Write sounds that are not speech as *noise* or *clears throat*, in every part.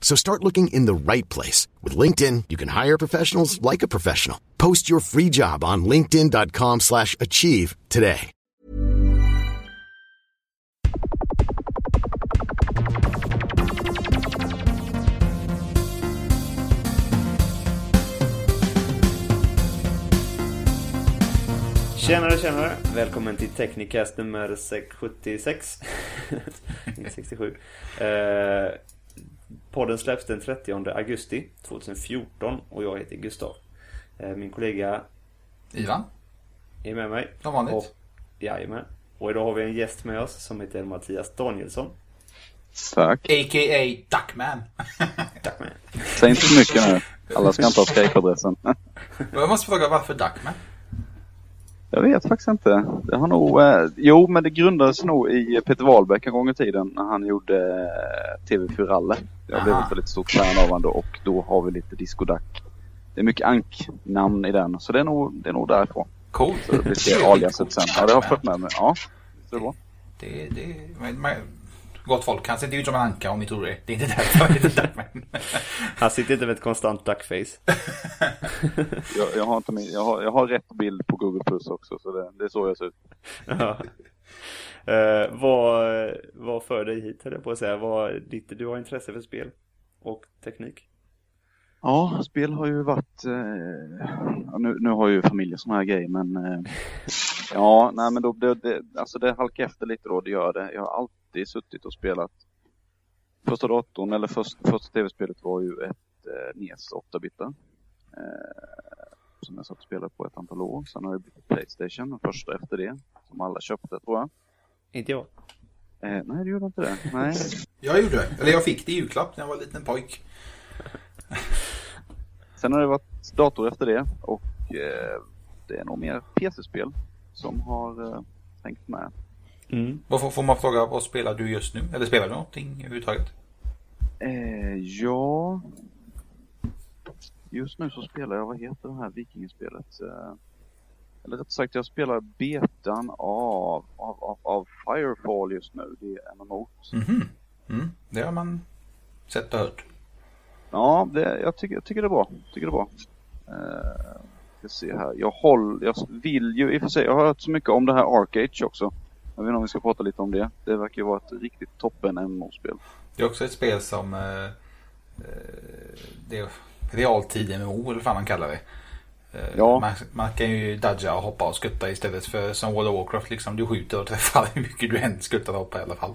So start looking in the right place. With LinkedIn, you can hire professionals like a professional. Post your free job on linkedin.com slash achieve today. Tjenare, tjenare! Välkommen till Technicast nummer 76. *laughs* Inte 67. Podden släpps den 30 augusti 2014 och jag heter Gustav. Eh, min kollega Ivan, är med mig. som vanligt. Och, jajamän. Och idag har vi en gäst med oss som heter Mattias Danielsson. Tack. A.k.a. Duckman. *laughs* Med. Säg inte för mycket nu. Alla ska inte ha Skype-adressen. *laughs* Jag måste fråga varför Duckman? Jag vet faktiskt inte. Det har nog... Eh, jo, men det grundades nog i Peter Wahlbeck en gång i tiden när han gjorde eh, TV4 Ralle. Jag blev ett väldigt stort fan av honom då och då har vi lite discodack. Det är mycket anknamn i den, så det är nog, det är nog därifrån. Coolt. Så vi ser aliaset sen. Ja, det har jag fått med mig. Ja, så det var. Det, det, men, men, gott folk, han inte ut som en anka om ni tror det. Det är inte därför det heter Duckman. *laughs* Han sitter inte med ett konstant duckface. *laughs* Jag, jag, har inte min, jag, har, jag har rätt bild på Google Plus också, så det, det är så jag ser ut. *laughs* Ja. Eh, vad, vad för dig hit höll jag på att säga. Vad, ditt, du har intresse för spel och teknik. Ja, spel har ju varit... Eh, nu, nu har ju familjen såna här grejer men... Eh, *laughs* ja, nej men då, det, det, alltså det halkar efter lite då, det gör det. Jag har alltid suttit och spelat. Första datorn, eller först, första tv-spelet var ju ett eh, NES 8-bitar. Eh, som jag satt och spelade på ett antal år. Sen har det blivit Playstation, den första efter det. Som alla köpte tror jag. Inte jag. Eh, nej, det gjorde inte det. Nej. *laughs* Jag gjorde. Eller jag fick det i julklapp när jag var en liten pojk. Sen har det varit dator efter det och eh, det är nog mer PC-spel som har eh, hängt med. Mm. Varför får man fråga vad spelar du just nu? Eller spelar du någonting överhuvudtaget? Eh, ja, just nu så spelar jag, vad heter det här vikingaspelet? Eh, eller rätt sagt, jag spelar betan av, av, av, av Firefall just nu. Det är MMO. Mhm. Mm, det har man sett och hört. Ja, det, jag, tycker, jag tycker det är bra. Tycker det är bra. Eh, ska se här. Jag, håll, jag vill ju i och för sig, jag har hört så mycket om det här Arcage också. Jag vet inte om vi ska prata lite om det. Det verkar ju vara ett riktigt toppen MMO-spel. Det är också ett spel som... Eh, eh, det är realtid MMO, eller vad man kallar det. Eh, Ja. Man, man kan ju dodga och hoppa och skutta istället för som World of Warcraft. Liksom, du skjuter och träffar *laughs* hur mycket du än skuttar och hoppar i alla fall.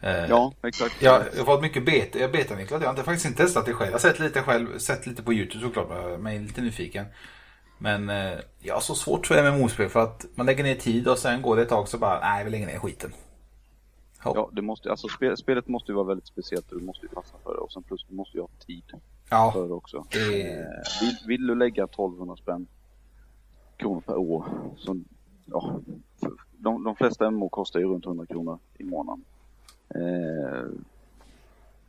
Eh, Ja, exakt. Jag, jag har fått mycket beta, jag. Jag har inte, faktiskt inte testat det själv. Jag har sett lite själv, sett lite på YouTube såklart. Men jag är lite nyfiken. Men eh, jag har så svårt för MMO-spel för att man lägger ner tid och sen går det ett tag så bara, nej vi lägger ner skiten. Ja. Ja, det måste, alltså spel, spelet måste ju vara väldigt speciellt och du måste ju fastna för det. Och sen plus du måste ju ha tid Ja, för det också. det, Eh, vill, vill du lägga 1200 spänn kronor per år så, ja, de, de flesta MMO kostar ju runt 100 kronor i månaden. Eh,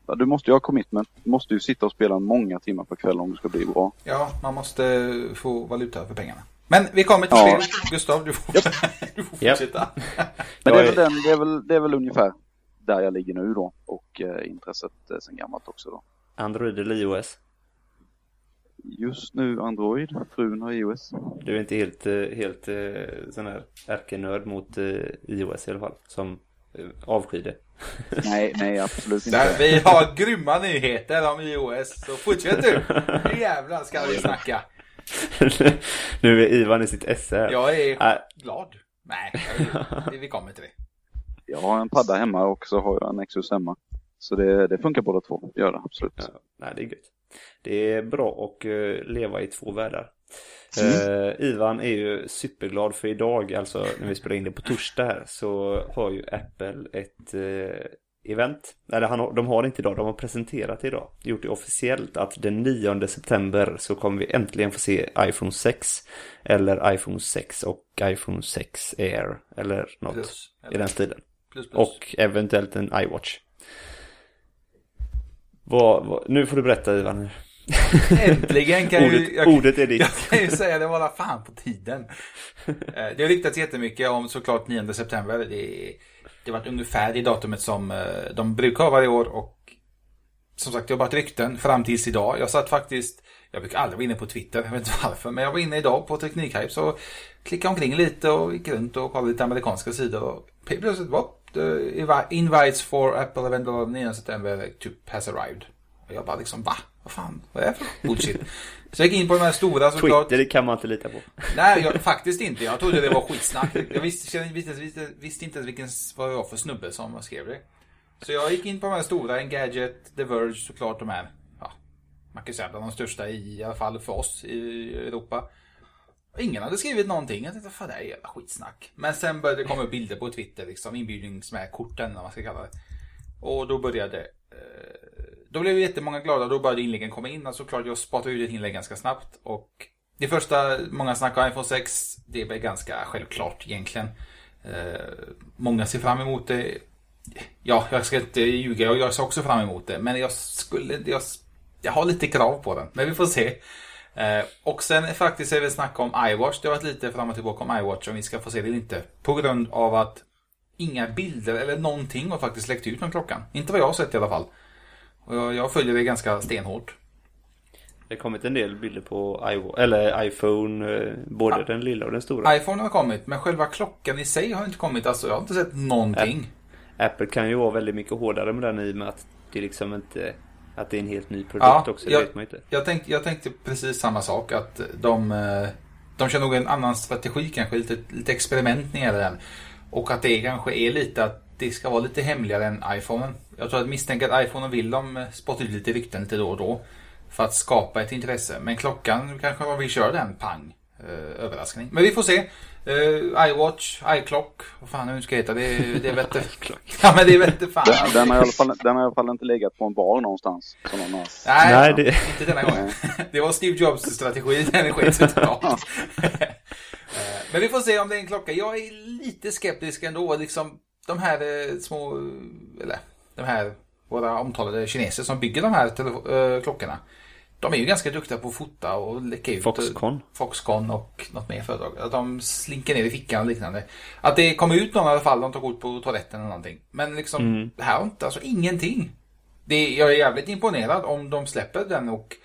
ja, du måste ju ha commitment. Du måste ju sitta och spela många timmar per kväll om du ska bli bra. ja, man måste få valuta för pengarna. Men vi kommer till Ja. spel. Gustav, du får, *laughs* du får fortsätta. Men Jag det är, är- väl den, det, är väl, det är väl ungefär där jag ligger nu då. Och eh, intresset eh, sen gammalt också då. Android eller iOS? Just nu Android, frun har iOS. Du är inte helt, eh, helt eh, sån här ärkenörd mot eh, iOS i alla fall. Som eh, avskyr det. *laughs* Nej, nej absolut Där, inte. vi har grymma nyheter om iOS. Så fortsätt du. Nu jävlar ska vi snacka. *laughs* nu är Ivan i sitt esse. Jag är Nej. glad. Nej, vi, vi kommer till det. jag har en padda hemma och så har jag en Nexus hemma. Så det, det funkar båda två, gör det absolut. Ja, nej, det är gött. Det är bra att uh, leva i två världar. Mm. Uh, Ivan är ju superglad för idag, alltså när vi spelar in det på torsdag här, så har ju Apple ett uh, event. Eller han, de har det inte idag, de har presenterat det idag. Gjort det officiellt att den 9 september så kommer vi äntligen få se iPhone 6. Eller iPhone 6 och iPhone 6 Air. Eller något Plus, i den stilen. Plus, plus. Och eventuellt en iWatch. Vad, vad, nu får du berätta Ivan. Äntligen kan ordet, ju, jag, ordet är ditt. jag kan ju säga det var fan på tiden. Eh, Det har ryktats jättemycket om såklart 9 september. Det, det varit ungefär det datumet som eh, de brukar ha varje år och som sagt, det har varit rykten fram tills idag. Jag satt faktiskt, jag brukar aldrig vara inne på Twitter, jag vet inte varför, men jag var inne idag på Teknikhype så klickade omkring lite och gick runt och kollade lite amerikanska sidor och plötsligt var the invites for Apple event of 9 september typ has arrived. Och jag bara liksom, va? Vad fan, vad är det för bullshit? Så jag gick in på de här stora såklart. Twitter, det kan man inte lita på. *laughs* Nej, jag, faktiskt inte. Jag trodde det var skitsnack. Jag visste, visste, visste, visste inte ens vilken, vad det var för snubbe som skrev det. Så jag gick in på de här stora, Engadget, The Verge, såklart de här, ja, man kan säga bland de största i, i alla fall för oss i Europa. Ingen hade skrivit någonting. Jag tänkte, fan det här är jävla skitsnack. Men sen började det komma upp bilder på Twitter, liksom inbjudnings med korten, eller vad man ska kalla det. Och då började eh, då blev jättemånga glada, då började inläggen komma in. Alltså, och såklart, jag spatade ut ett inlägg ganska snabbt. Och det första många snackar om iPhone 6, det är väl ganska självklart egentligen. Eh, många ser fram emot det. Ja, jag ska inte ljuga, jag, jag ser också fram emot det. Men jag skulle, jag, jag har lite krav på den. Men vi får se. Eh, och sen faktiskt är det snack om iWatch. Det har varit lite fram och tillbaka om iWatch om vi ska få se det eller inte. På grund av att inga bilder eller någonting har faktiskt läckt ut från klockan. Inte vad jag har sett i alla fall. Och jag, jag följer det ganska stenhårt. Det har kommit en del bilder på iWatch, eller iPhone, eh, både Ja. den lilla och den stora. iPhone har kommit, men själva klockan i sig har inte kommit. Alltså, jag har inte sett någonting. Apple kan ju vara väldigt mycket hårdare med den i och med att det liksom inte, att det är en helt ny produkt Ja, också, det jag- vet man inte. Jag, tänkte, jag tänkte precis samma sak. Att de, eh, de kör nog en annan strategi kanske. Lite, lite experiment när det. Och att det kanske är lite att det ska vara lite hemligare än iPhonen. Jag tror att misstänker att iPhonen vill de eh, spotta ut lite rykten lite då och då. För att skapa ett intresse. Men klockan kanske de vill köra den pang. Eh, överraskning. Men vi får se. Eh, iWatch, iClock, vad fan nu ska heta. Det, det vette... *laughs* ja men det vette fan. Den, den, har i alla fall, den har i alla fall inte legat på en bar någonstans. Som någon har. Nej, Nej, det- inte denna gången. *laughs* Det var Steve Jobs strategi, den sket. *laughs* Eh, Men vi får se om det är en klocka. Jag är lite skeptisk ändå. Liksom, de här eh, små, eller de här våra omtalade kineser som bygger de här eh, klockorna. De är ju ganska duktiga på att fota och läcka ut. Foxconn. Foxconn och något mer företag. Att de slinker ner i fickan och liknande. Att det kommer ut någon i alla fall, de tar kort på toaletten eller någonting. Men liksom, det här har inte, alltså ingenting. Det, jag är jävligt imponerad om de släpper den och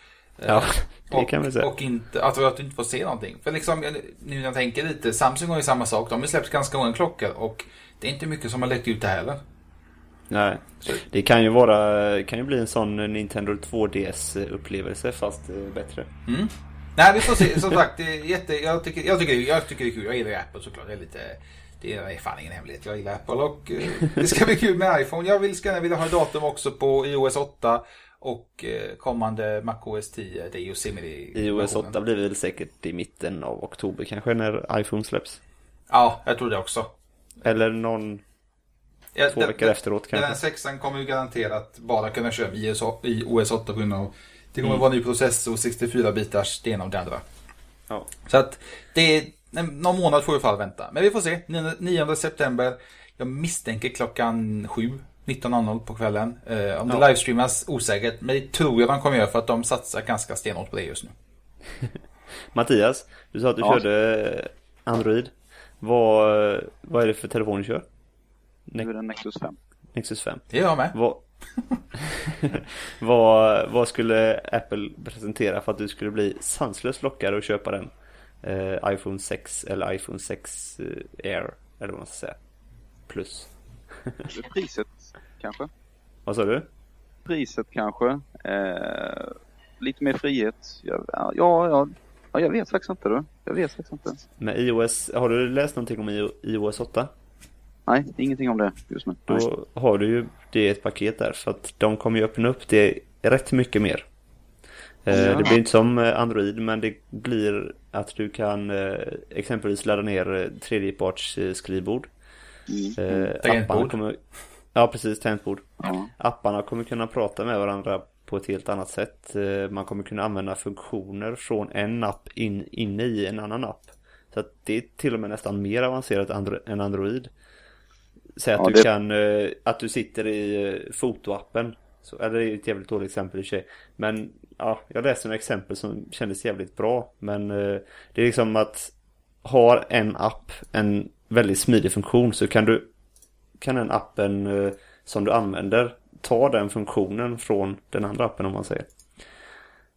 Ja, det och, kan vi säga. och inte, alltså att du inte får se någonting. För liksom, nu när jag tänker lite, Samsung har ju samma sak. De har släppt ganska många klockor och det är inte mycket som har läckt ut det heller. Nej, det kan ju vara, kan ju bli en sån Nintendo 2DS upplevelse fast eh, bättre. Mm. Nej, vi får se. Som sagt, är jätte, jag, tycker, jag, tycker, jag tycker det är kul. Jag gillar Apple såklart. Det är, lite, det är fan ingen hemlighet. Jag gillar Apple och eh, *laughs* det ska bli kul med iPhone. Jag vill, ska gärna vilja ha datum också på iOS 8 och eh, kommande MacOS 10. Det är Yosemite. iOS 8 blir väl säkert i mitten av oktober kanske när iPhone släpps. Ja, jag tror det också. Eller någon, Ja, två det- veckor det- efteråt Den här kanske. sexan kommer ju garanterat bara kunna köra i OS, i OS 8 på grund av det Mm. kommer vara ny processor, 64 bitars, det ena och det andra. Ja. Så att det är, någon månad får vi fall vänta. Men vi får se. 9, 9 september. Jag misstänker klockan 7. 19.00 på kvällen. Eh, om det Ja. livestreamas osäkert. Men det tror jag de kommer göra för att de satsar ganska stenhårt på det just nu. *laughs* Mattias, du sa att du Ja. körde Android. Vad, vad är det för telefon du kör? Nu är det Nexus 5. Nexus 5. Det gör jag med. Vad, *laughs* vad, vad skulle Apple presentera för att du skulle bli sanslöst lockad och köpa den? Eh, iPhone 6 eller iPhone 6 eh, Air, eller vad man ska säga. Plus. Priset kanske. Vad sa du? Priset kanske. Eh, lite mer frihet. Ja, ja, ja, ja, jag vet faktiskt inte du. Jag vet faktiskt inte. Med iOS, har du läst någonting om IO- iOS 8? nej, ingenting om det just nu. Nej. Då har du ju det ett paket där. För att de kommer ju öppna upp det rätt mycket mer. Eh, Ja. Det blir inte som eh, Android men det blir att du kan eh, exempelvis ladda ner tredjeparts skrivbord. Mm. Tangentbord. apparna kommer, ja precis, tangentbord. Ja. Apparna kommer kunna prata med varandra på ett helt annat sätt. Eh, Man kommer kunna använda funktioner från en app in, inne i en annan app. Så att det är till och med nästan mer avancerat än Android. Säg att Ja, du det- kan, eh, att du sitter i eh, fotoappen. Så, eller det är ett jävligt dåligt exempel i och för sig. Men ja, jag läste några exempel som kändes jävligt bra. Men det är liksom att har en app en väldigt smidig funktion så kan du kan den appen som du använder ta den funktionen från den andra appen om man säger.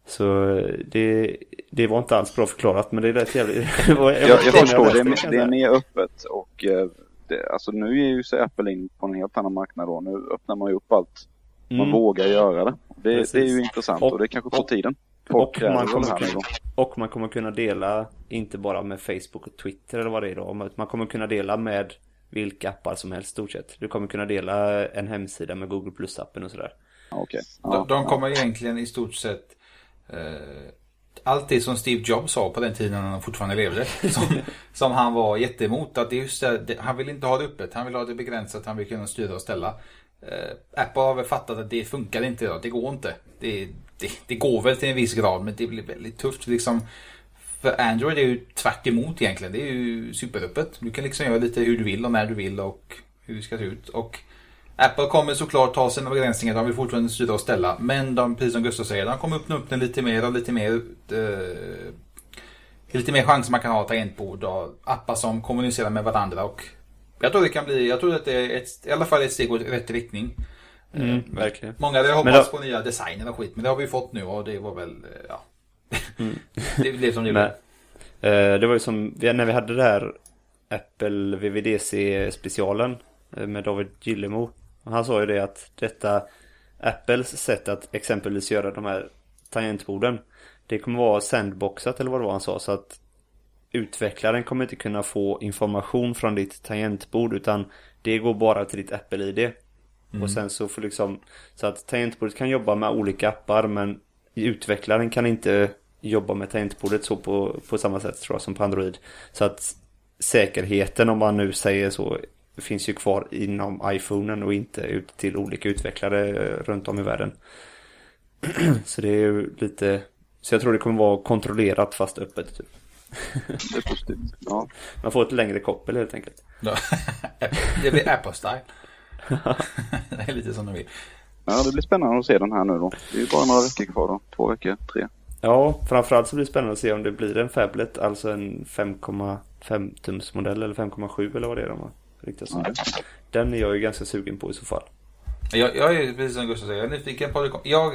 Så eh, det, det var inte alls bra förklarat men det är rätt jävligt. *laughs* jag, Jag, förstår, det är, det är mer öppet och eh, det, alltså nu är ju sig Apple in på en helt annan marknad då. Nu öppnar man ju upp allt. Man Mm. vågar göra det. Det, det är ju intressant och, Och- det är kanske på tiden. och man kommer kunna-. Och man kommer kunna dela inte bara med Facebook och Twitter eller vad det är då. men Man kommer kunna dela med vilka appar som helst stort sett. Du kommer kunna dela en hemsida med Google Plus-appen och sådär. Ja, Okej. De, Ja, de kommer egentligen i stort sett eh, allt det som Steve Jobs sa på den tiden när han fortfarande levde. *laughs* Som, som han var jätteemot. Att det är just det, det, han vill inte ha det öppet. Han vill ha det begränsat. Han vill kunna styra och ställa. Eh, Apple har väl fattat att det funkar inte idag. Det går inte. Det, det, det går väl till en viss grad men det blir väldigt tufft. Liksom, för Android är ju tvärt emot egentligen. Det är ju superöppet. Du kan liksom göra lite hur du vill och när du vill och hur det ska se ut. Och Apple kommer såklart ta sina begränsningar. De vill fortfarande styra och ställa. Men de, precis som Gustav säger, de kommer öppna upp den lite mer och lite mer. Eh, lite mer chanser man kan ha tangentbord och appar som kommunicerar med varandra. Och jag tror det kan bli, jag tror att det är ett, i alla fall ett steg åt rätt riktning. Mm, verkligen. Många hade hoppats då- på nya designer och skit, men det har vi fått nu och det var väl, eh, ja. det blev som det blev. eh, det var ju som när vi hade det här Apple VVDC specialen eh, med David Gillemo. Han sa ju det att detta Apples sätt att exempelvis göra de här tangentborden. Det kommer vara sandboxat eller vad det var han sa. Så att utvecklaren kommer inte kunna få information från ditt tangentbord utan det går bara till ditt Apple-ID. Och sen så får liksom Så att tangentbordet kan jobba med olika appar men utvecklaren kan inte jobba med tangentbordet så på, på samma sätt tror jag som på Android. Så att säkerheten om man nu säger så finns ju kvar inom iPhonen och inte ut till olika utvecklare eh, runt om i världen. *clears throat* så det är ju lite Så jag tror det kommer vara kontrollerat fast öppet typ. Det är positivt. Ja. *laughs* Man får ett längre koppel helt enkelt. *laughs* Det blir Apple-style. *laughs* det är lite som de vill. Ja, det blir spännande att se den här nu då. Det är ju bara några veckor kvar då. Två veckor, tre. Ja, framförallt så blir det spännande att se om det blir en Fablet, alltså en 5,5 tums modell eller 5,7 eller vad det är de har riktat som. Ja. Den är jag ju ganska sugen på i så fall. Jag, jag är precis som Gustav säger, jag är nyfiken på det. Jag,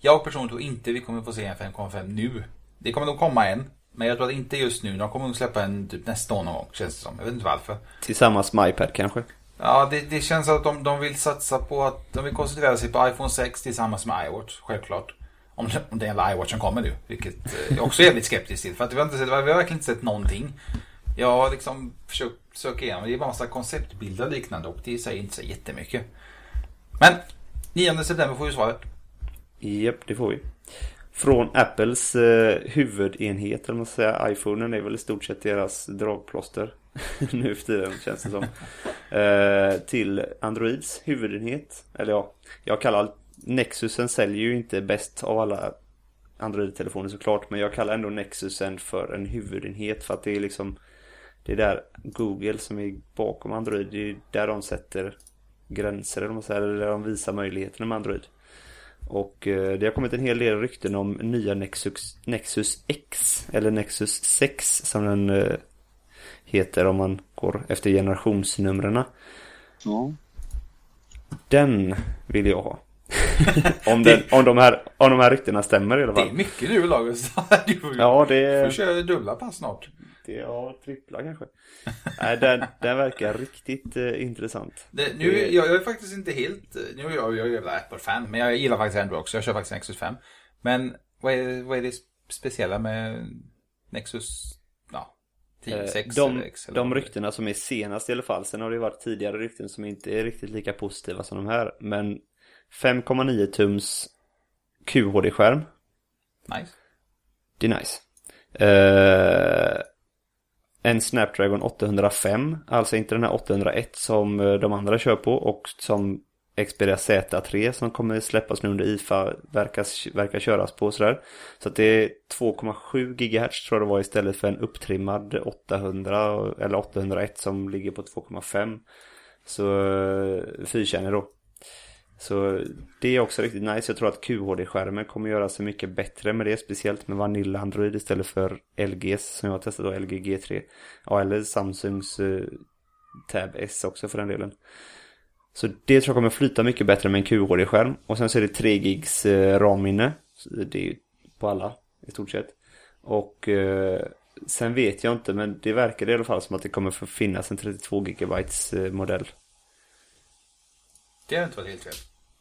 jag personligen tror inte vi kommer få se en 5,5 nu. Det kommer nog komma en. Men jag tror att inte just nu. De kommer nog släppa en typ nästa år någon gång, känns det som. Jag vet inte varför. Tillsammans med iPad kanske. Ja, det, det känns att de, de vill satsa på att de vill koncentrera sig på iPhone 6 tillsammans med iWatch, självklart. Om, det- om alla iWatch som kommer nu, vilket eh, jag också är jävligt skeptisk till. För att vi har, inte sett, vi har verkligen inte sett någonting. Jag har liksom försökt söka igenom, det är bara massa konceptbilder och liknande och det säger inte så jättemycket. Men 9 september får vi svaret. Japp, det får vi. Från Apples eh, huvudenhet, eller vad man ska säga, iPhonen är väl i stort sett deras dragplåster *laughs* nu för tiden känns det som. Eh, till Androids huvudenhet, eller ja, jag kallar Nexusen säljer ju inte bäst av alla Android-telefoner såklart, men jag kallar ändå Nexusen för en huvudenhet för att det är liksom det är där Google som är bakom Android, det är där de sätter gränser, eller vad man säger, eller där de visar möjligheterna med Android. Och eh, det har kommit en hel del rykten om nya Nexus, Nexus X eller Nexus 6 som den eh, heter om man går efter generationsnumren. Ja. Den vill jag ha. *laughs* om, den, om, de här, om de här ryktena stämmer i alla Det är fall. mycket du vill ha Gustav. Du får, Ja, det får köra dubbla pass snart. det ja, trippla kanske. Nej, den, den verkar riktigt eh, intressant. Det, nu, Det- jag, jag är faktiskt inte helt... Nu är jag, jag är jävla Apple-fan, men jag gillar faktiskt Android också. Jag kör faktiskt Nexus 5. Men vad är, vad är det speciella med Nexus? 10, 6 de, eller de ryktena som är senast i alla fall. Sen har det ju varit tidigare rykten som inte är riktigt lika positiva som de här. Men 5,9 tums QHD-skärm. Nice. Det är nice. Eh, en Snapdragon 805, alltså inte den här 801 som eh, de andra kör på och som Xperia Z3 som kommer släppas nu under IFA verkar, verkar köras på sådär. Så att det är 2,7 GHz tror jag det var istället för en upptrimmad 800 eller 801 som ligger på 2,5. Så eh, fyrkärnig då. Så det är också riktigt nice. Jag tror att QHD-skärmen kommer göra sig mycket bättre med det. Speciellt med Vanilla Android istället för LGs som jag har testat då, LG G3. Ja, eller Samsungs eh, Tab S också för den delen. Så det tror jag kommer flyta mycket bättre med en QHD-skärm. Och sen så är det 3 gigs eh, RAM-minne. Det är ju på alla i stort sett. Och eh, sen vet jag inte men det verkar i alla fall som att det kommer få finnas en 32 gigabytes eh, modell. Det har inte varit helt fel.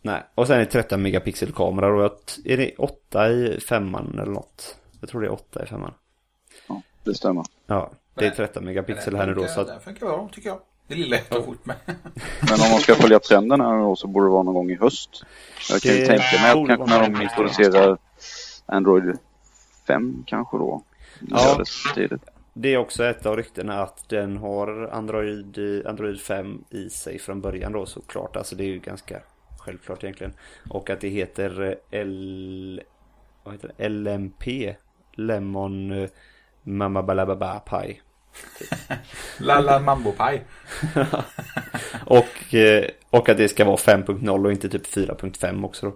Nej, och sen är det 13 megapixel kamera och är det 8 i femman eller något? Jag tror det är 8 i femman. Ja, det stämmer. Ja, det är Nej. 13 megapixel här nu då så att Den funkar bra tycker jag. Det lilla jag tar fort med. Men om man ska följa trenden här så borde det vara någon gång i höst. Jag kan ju tänka mig att kanske när de introducerar Android 5 kanske då. Ja. Det är också ett av ryktena att den har Android, Android 5 i sig från början då såklart. Alltså det är ju ganska självklart egentligen. Och att det heter eh, L... Vad heter det? LMP? Lemon eh, Mamma Balababa Pie. *laughs* Lalla Mambo Pie. *laughs* Och, eh, och att det ska vara 5.0 och inte typ 4.5 också då.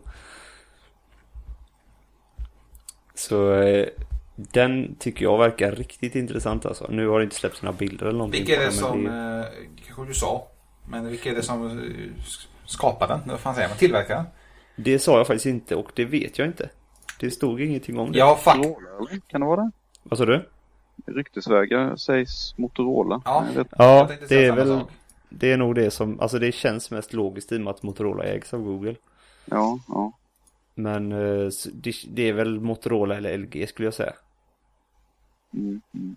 Så eh, den tycker jag verkar riktigt intressant alltså. Nu har det inte släppts några bilder eller någonting. Vilka är det som, eh, kanske du sa, men vilka är det som skapar den? Vad fan säger man? Tillverkar den? Det sa jag faktiskt inte och det vet jag inte. Det stod ingenting om det. Ja, fuck. Kan det vara det? Vad sa du? Ryktesvägar sägs Motorola. Ja. Ja, det är väl sak. Det är nog det som, alltså det känns mest logiskt i och med att Motorola ägs av Google. ja, ja. Men eh, det är väl Motorola eller LG skulle jag säga. Mm, mm.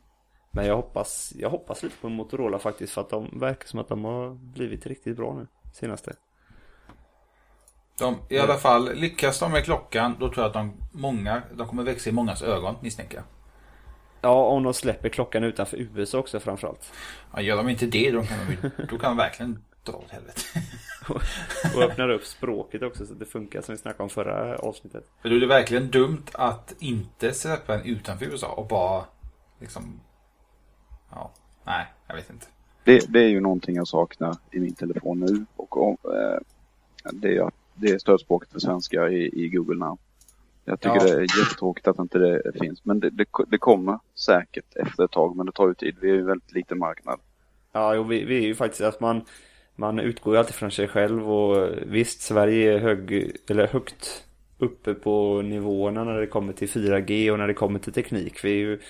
Men jag hoppas, jag hoppas lite på Motorola faktiskt för att de verkar som att de har blivit riktigt bra nu senaste. De, I alla fall, lyckas de med klockan, då tror jag att de, många, de kommer växa i mångas ögon, misstänker jag. Ja, om de släpper klockan utanför USA också framförallt. Ja, gör de inte det, då kan de, då kan de verkligen dra åt helvete. *laughs* Och öppnar upp språket också så att det funkar som vi snackade om förra avsnittet. För då är det verkligen dumt att inte släppa den utanför USA och bara liksom... Ja, nej, jag vet inte. Det, det är ju någonting jag saknar i min telefon nu. Och om, eh, det, är, det är stödspråket för svenska i, i Google Now. Jag tycker Ja. det är jättetråkigt att inte det finns. Men det, det, det kommer säkert efter ett tag. Men det tar ju tid. Vi är ju en väldigt liten marknad. Ja, jo, vi, vi är ju faktiskt att man, man utgår ju alltid från sig själv och visst, Sverige är hög, eller högt uppe på nivåerna när det kommer till 4G och när det kommer till teknik. Vi är ju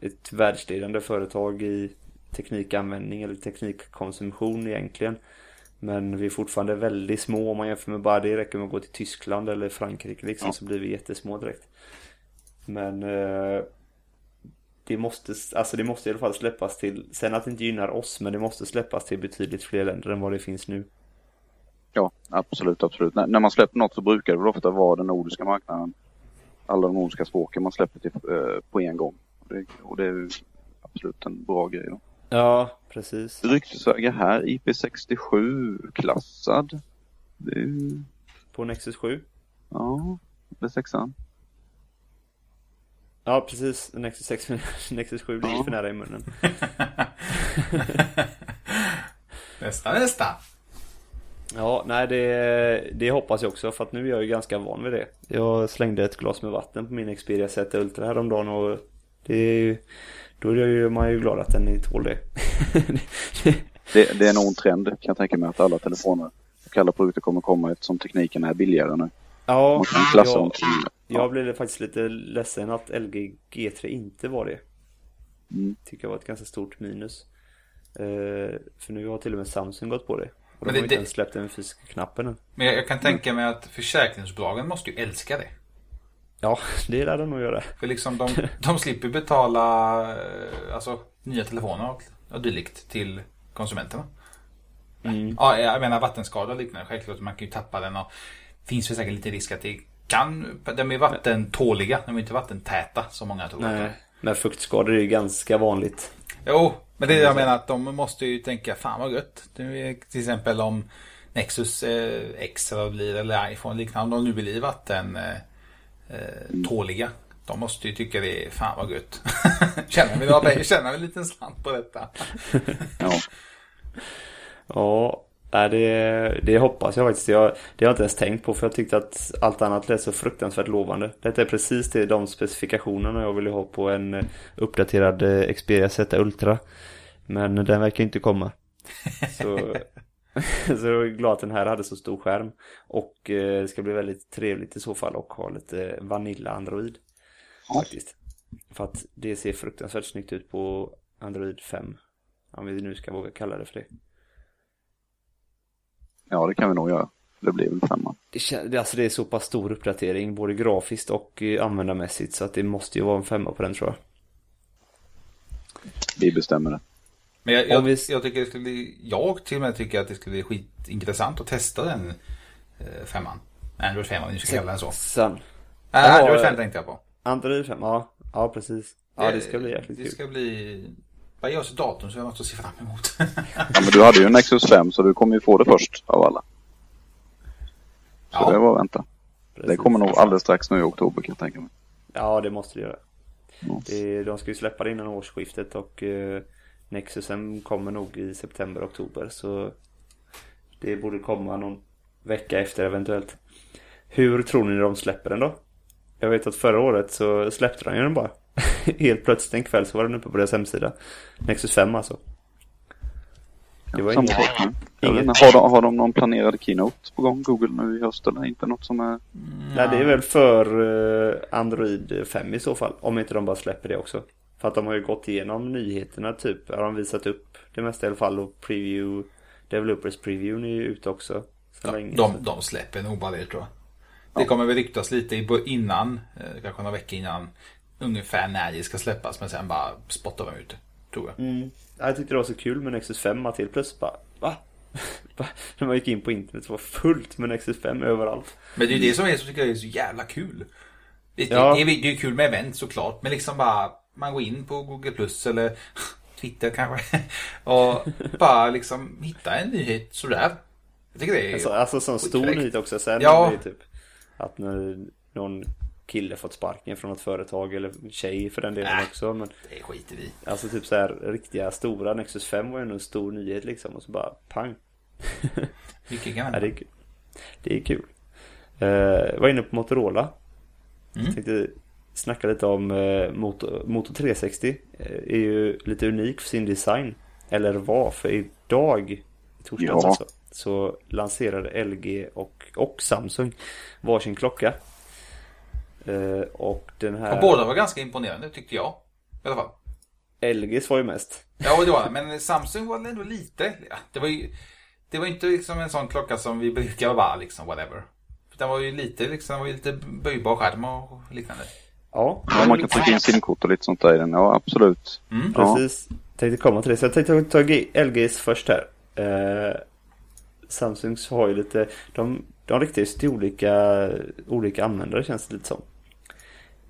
ett världsledande företag i teknikanvändning eller teknikkonsumtion egentligen. Men vi är fortfarande väldigt små om man jämför med bara det räcker med att gå till Tyskland eller Frankrike liksom Ja. så blir vi jättesmå direkt. Men eh, det måste, alltså det måste i alla fall släppas till, sen att det inte gynnar oss, men det måste släppas till betydligt fler länder än vad det finns nu. Ja, absolut, absolut. När, när man släpper något så brukar det väl ofta vara den nordiska marknaden. Alla de nordiska språken man släpper till, eh, på en gång. Och det, och det är absolut en bra grej. Då. Ja, precis. Ryktesvägar här, IP67 klassad. Det är ju, På Nexus 7. ja, det är sexan. Ja, precis. Nexus 6, *laughs* Nexus 7 ligger Ja. för nära i munnen. *laughs* Nästa, nästa. Ja, nej det, det hoppas jag också för att nu är jag ju ganska van vid det. Jag slängde ett glas med vatten på min Xperia Z Ultra häromdagen och det är ju, då är ju man ju glad att den tål det. *laughs* Det, det är nog en trend kan jag tänka mig att alla telefoner och alla produkter kommer komma eftersom tekniken är billigare nu. ja, Man kan klassa jag, till... jag blev faktiskt lite ledsen att LG G3 inte var det. Mm. Tycker jag var ett ganska stort minus. Eh, för nu har till och med Samsung gått på det. Och de Men har det- inte det- ens släppt den fysiska knappen än. Men jag, jag kan tänka mig att försäkringsbolagen måste ju älska det. Ja, *laughs* det lär de nog göra. För liksom de, *laughs* de slipper betala, eh, alltså nya telefoner och, och dylikt till konsumenterna. Mm. Ja, jag menar vattenskada och liknande. Självklart, man kan ju tappa den och finns väl säkert lite risk att det kan... De är vattentåliga, de är inte vattentäta som många tror. Nej, men fuktskador är ju ganska vanligt. Jo, men det är jag menar att de måste ju tänka fan vad gött. Är till exempel om Nexus eh, X eller, blir, eller iPhone liknande. Om de nu blir vatten eh, eh, tåliga. De måste ju tycka det är fan vad gött. *laughs* Känner vi några Känner vi en liten slant på detta. *laughs* Ja. Ja, det, det hoppas jag faktiskt. Jag, det har jag inte ens tänkt på för jag tyckte att allt annat lät så fruktansvärt lovande. Detta är precis det, de specifikationerna jag ville ha på en eh, uppdaterad eh, Xperia Z Ultra. Men den verkar inte komma. Så, *laughs* *laughs* så jag är glad att den här hade så stor skärm. Och eh, det ska bli väldigt trevligt i så fall och ha lite Vanilla Android. Faktiskt. För att det ser fruktansvärt snyggt ut på Android 5. Om vi nu ska våga kalla det för det. ja, det kan vi nog göra. Det blir väl. Det, kän- det- alltså det är så pass stor uppdatering både grafiskt och eh, användarmässigt så att det måste ju vara en femma på den tror jag. Vi bestämmer det. Men jag, jag, vi- jag tycker det skulle bli, jag till och med tycker att det skulle bli skitintressant att testa den eh, femman. Android 5 om ni ska kalla den så. Sen. Ja, Android eh, 5 tänkte jag på. Android 5, ja. Ja precis. Ja det ska bli jäkligt Det kul. ska bli... Vad görs i datorn så jag att se fram emot. Ja, men du hade ju en Nexus 5 så du kommer ju få det först av alla. Så Ja. det var att vänta. Det Precis. kommer nog alldeles strax nu i oktober kan jag tänka mig. Ja det måste det göra. Det, de ska ju släppa det innan årsskiftet och eh, Nexusen kommer nog i september, oktober så det borde komma någon vecka efter eventuellt. Hur tror ni de släpper den då? Jag vet att förra året så släppte de ju den bara. *laughs* Helt plötsligt en kväll så var den uppe på deras hemsida. Nexus 5 alltså. Det var inget. Har, de, har de någon planerad keynote på gång, Google, nu i höst eller inte något som är... Nej det är väl för eh, Android 5 i så fall. Om inte de bara släpper det också. För att de har ju gått igenom nyheterna typ. Har de visat upp det mesta i alla fall och preview. Developers previewn är ju ute också. Sen länge. De, de släpper nog bara det tror jag. Det kommer väl ryktas lite innan, eh, kanske några veckor innan, ungefär när det ska släppas. Men sen bara spottar de ut det, tror jag. Mm. Ja, Jag tyckte det var så kul med Nexus 5 att helt plötsligt bara *laughs* Va? När man gick in på internet så var fullt med Nexus 5 överallt. Men det är ju det som är så tycker jag är så jävla kul. Det, Ja. det, det, är, det är kul med event såklart. Men liksom bara, man går in på Google Plus eller *laughs* Twitter kanske. Och bara liksom hitta en nyhet sådär. Jag tycker det är Alltså, alltså sån stor nyhet också. Sen Ja. typ att när någon kille fått sparken från något företag eller tjej för den delen Nej. också. Men Det skiter vi. Alltså typ så här riktiga stora Nexus 5 var ju ändå en stor nyhet liksom och så bara pang. Mycket kan *laughs* Ja, det är kul. Det är kul. Uh, jag var inne på Motorola. Mm. Tänkte snacka lite om uh, Moto, Moto 360. Uh, är ju lite unik för sin design. Eller var, för idag, i torsdags Ja. alltså, så lanserade LG och, och Samsung varsin klocka. Eh, och den här... Och båda var ganska imponerande tyckte jag. I alla fall. LGs var ju mest. Ja, det var det. Men Samsung var ändå lite. Ja, det var ju det var inte liksom en sån klocka som vi brukar vara liksom, whatever. Den var ju lite liksom, var ju lite böjbar skärm och liknande. Ja, Ja, man kan trycka in simkort och lite sånt där i den. Ja, absolut. Mm. Ja. Precis. Tänkte komma till det. Så jag tänkte ta LGs först här. Eh, Samsungs har ju lite, de, de riktar sig till olika, olika användare känns det lite som.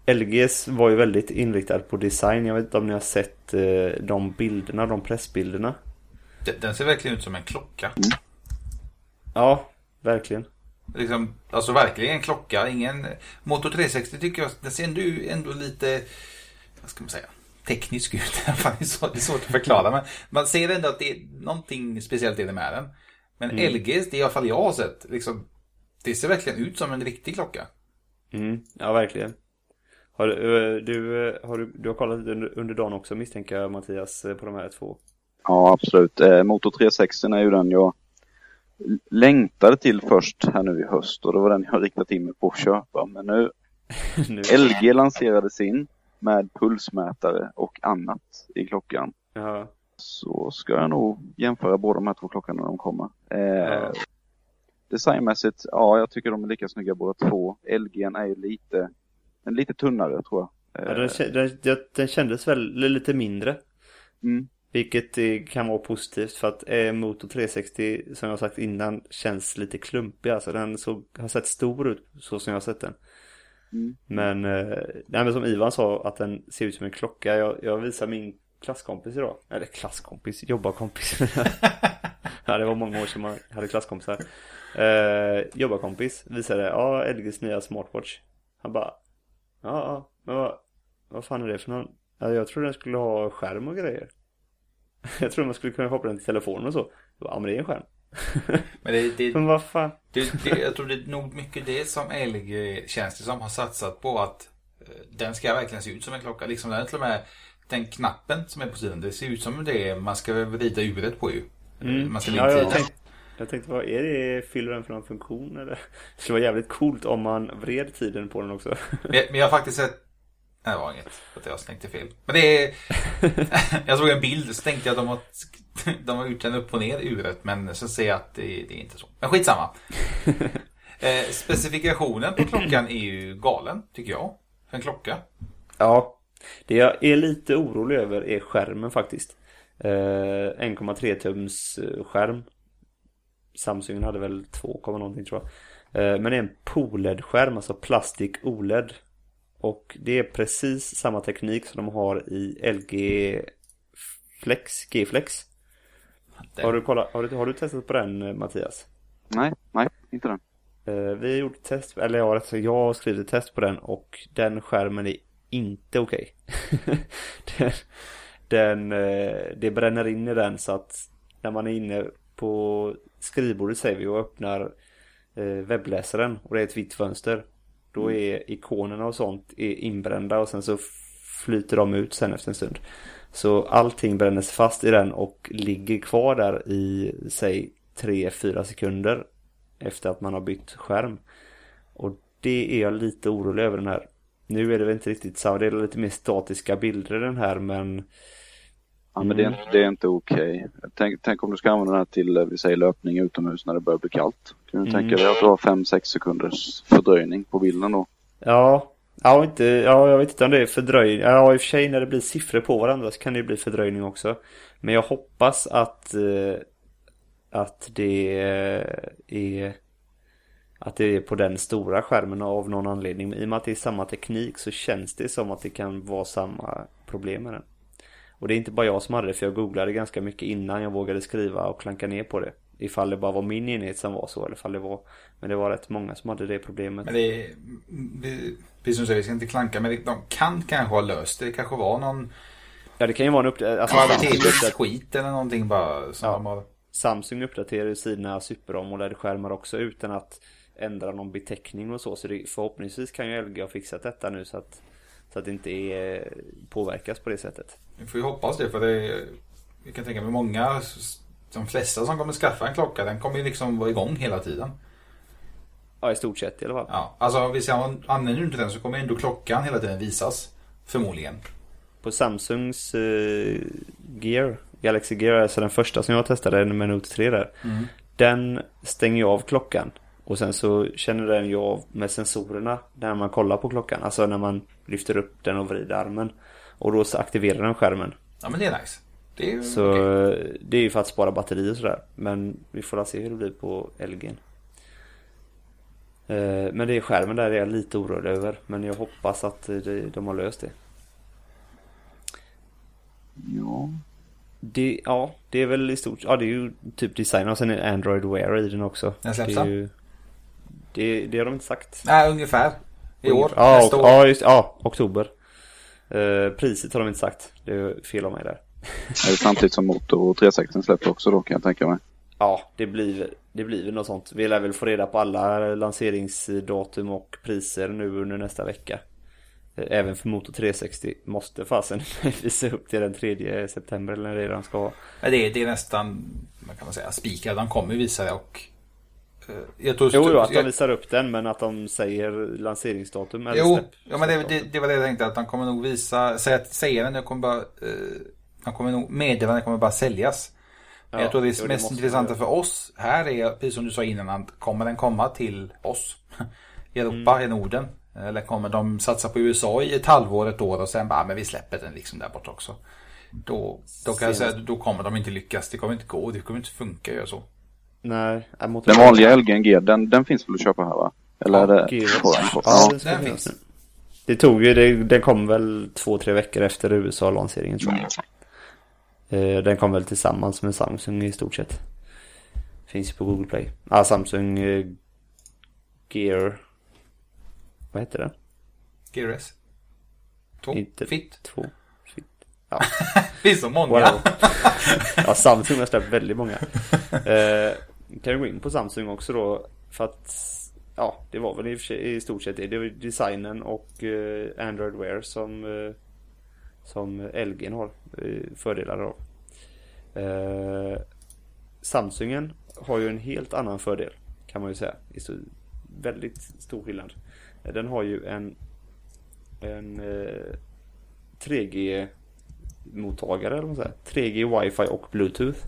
LGs var ju väldigt inriktad på design. Jag vet inte om ni har sett eh, de bilderna, de pressbilderna. Den, den ser verkligen ut som en klocka. Ja, verkligen. Liksom, alltså verkligen en klocka. Ingen... Moto 360 tycker jag, den ser ändå, ändå lite, vad ska man säga, teknisk ut. *laughs* Det, är svårt att förklara. Men man ser ändå att det är någonting speciellt i det med den. Men LG, det är i alla fall jag har sett, liksom, det ser verkligen ut som en riktig klocka. Mm, ja, verkligen. Har, du, eh, du, eh, har du, du har kollat under, under dagen också misstänker jag Mattias eh, på de här två. Ja, absolut. Eh, Motor 360 är ju den jag längtade till först här nu i höst och det var den jag riktat in mig på att köpa. Men nu, *laughs* nu. LG lanserade sin med pulsmätare och annat i klockan. Ja, Så ska jag nog jämföra båda de här två klockorna när de kommer. Eh, Ja. Designmässigt, ja jag tycker de är lika snygga båda två. LG är ju lite, är lite tunnare tror jag. Ja, den, kä- den, den, den kändes väl lite mindre. Mm. Vilket eh, kan vara positivt för att eh, Moto 360 som jag sagt innan känns lite klumpig. Alltså den såg, har sett stor ut så som jag har sett den. Mm. Men, eh, nej, men som Ivan sa att den ser ut som en klocka. Jag, jag visar min klasskompis idag. Eller klasskompis, jobbarkompis. *laughs* ja, det var många år sedan man hade klasskompisar. Eh, jobbarkompis visade, ja, LGs nya smartwatch. Han bara, ja, ja, men vad, vad fan är det för någon? Ja, jag tror den skulle ha skärm och grejer. *laughs* jag tror man skulle kunna koppla den till telefonen och så. Ja, men det är en skärm. *laughs* Men det, det, Men vad fan? det, det, jag tror det är nog mycket det som LG känns det som har satsat på att eh, den ska verkligen se ut som en klocka. Liksom den till och med den knappen som är på sidan. Det ser ut som det man ska vrida uret på ju. Man ska Mm. Ja, ja, jag, tänkte, jag tänkte, vad är det? Fyller den för någon funktion eller? *laughs* Det skulle vara jävligt coolt om man vred tiden på den också. Men men jag har faktiskt sett Nej, det var inget. För att jag tänkte fel. Men det är... *laughs* jag såg en bild så tänkte jag att de har, *laughs* de har gjort den upp och ner uret. Men så ser jag att det, det är inte så. Men skitsamma. *laughs* eh, specifikationen på klockan är ju galen, tycker jag. För en klocka. Ja, det jag är lite orolig över är skärmen faktiskt. Eh, 1,3 tums eh, skärm. Samsung hade väl 2, någonting tror jag. Eh, men det är en POLED-skärm, alltså plastik OLED. Och det är precis samma teknik som de har i LG Flex, G-Flex. Har du, kollat, har, du, har du testat på den eh, Mattias? Nej, nej, inte den. Eh, vi har gjort test, eller ja, rätt sagt, jag har skrivit test på den och den skärmen är inte okej. *laughs* den, den, eh, det bränner in i den så att när man är inne på skrivbordet säger vi och öppnar webbläsaren och det är ett vitt fönster. Då är ikonerna och sånt är inbrända och sen så flyter de ut sen efter en stund. Så allting brännes fast i den och ligger kvar där i, säg 3-4 sekunder efter att man har bytt skärm. Och det är jag lite orolig över den här. Nu är det väl inte riktigt samma, det är lite mer statiska bilder i den här men Ja, men det är, inte- det är inte okej. Tänk, tänk om du ska använda den här till, eh, vi säger löpning utomhus när det börjar bli kallt. Kan du Mm. tänka dig att du har 5-6 sekunders fördröjning på bilden då? Ja, ja, inte, ja, jag vet inte om det är fördröjning. Ja, i och för sig när det blir siffror på varandra så kan det bli fördröjning också. Men jag hoppas att, eh, att det är att det är på den stora skärmen av någon anledning. Men I och med att det är samma teknik så känns det som att det kan vara samma problem med den. Och det är inte bara jag som hade det för jag googlade ganska mycket innan jag vågade skriva och klanka ner på det. Ifall det bara var min enhet som var så eller ifall det var Men det var rätt många som hade det problemet. Men det är... Precis som du säger, vi ska inte klanka. Men de kan kanske ha löst det. Det kanske var någon Ja det kan ju vara en uppdatering. Alltså, kvalitets skit eller någonting bara. Som Ja. de har... Samsung uppdaterar ju sina super AMOLED-skärmar också utan att ändra någon beteckning och så. Så det, förhoppningsvis kan ju LG ha fixat detta nu så att, så att det inte är, påverkas på det sättet. Vi får ju hoppas det för det Jag kan tänka mig många De flesta som kommer skaffa en klocka den kommer ju liksom vara igång hela tiden. Ja i stort sett i alla fall. Ja, alltså visst använder du inte den så kommer ändå klockan hela tiden visas. Förmodligen. På Samsungs eh, Gear, Galaxy Gear, alltså den första som jag testade med Note 3 där. Den stänger ju av klockan. Och sen så känner den ju av med sensorerna när man kollar på klockan. Alltså när man lyfter upp den och vrider armen. Och då aktiverar den skärmen. Ja men det är nice. Det är ju Så eh, det är ju för att spara batteri och sådär. Men vi får se hur det blir på LG'n. Eh, Men det är skärmen där är jag lite orolig över. Men jag hoppas att de har löst det. Ja. Det, ja, det är väl i stort Ja, det är ju typ design och sen är det Android Wear i den också. När släpps det, är den? ju, det, det har de inte sagt. Nej, ungefär. I år. Ja, nästa år. ja, just, ja oktober. Eh, priset har de inte sagt. Det är fel av mig där. Är det samtidigt som Moto 360 släpps också då kan jag tänka mig. Ja, det blir, det blir något sånt. Vi lär väl få reda på alla lanseringsdatum och priser nu under nästa vecka. Eh, Även för Moto 360 måste fasen *laughs* visa upp till den 3 september eller när det de ska. Men det, är, det är nästan, vad kan man säga, spikar. De kommer visa det och... eh, Jag tror... Jo, jo, att de visar upp den men att de säger lanseringsdatum eller Jo, släpp. ja, men det, det, det var det jag tänkte att de kommer nog visa, säga, säga den, jag kommer bara, eh, de kommer nog, meddelandet kommer bara säljas. Men Ja, jag tror det det mest intressanta för oss här är, precis som du sa innan, att kommer den komma till oss? *laughs* I Europa, Mm. i Norden? Eller kommer de satsa på USA i ett halvår, ett år och sen bara, men vi släpper den liksom där borta också. Då, då kan jag säga då kommer de inte lyckas. Det kommer inte gå. Det kommer inte funka att göra så. Nej, Den vanliga LGNG, den, den finns väl att köpa här va? Eller Ja, är det? Ja, den finns. nu. Det tog ju, det, den kom väl två, tre veckor efter USA-lanseringen tror jag. Eh, Den kom väl tillsammans med Samsung i stort sett. Finns ju på Google Play. Ja, Samsung eh, Gear... Vad heter den? Gear S. Två. Inte- Fit. Två. Fit. Ja, *laughs* Det finns så många. wow. ja, Samsung har släppt väldigt många. *laughs* Eh, kan ju gå in på Samsung också då? För att, ja, det var väl i, sig, i stort sett det. Det var ju designen och eh, Android Wear som, eh, som LG har eh, fördelar av. Eh, Samsungen har ju en helt annan fördel kan man ju säga. Det är väldigt stor skillnad. Eh, Den har ju en, en eh, 3G mottagare eller vad man säger. 3G wifi och bluetooth.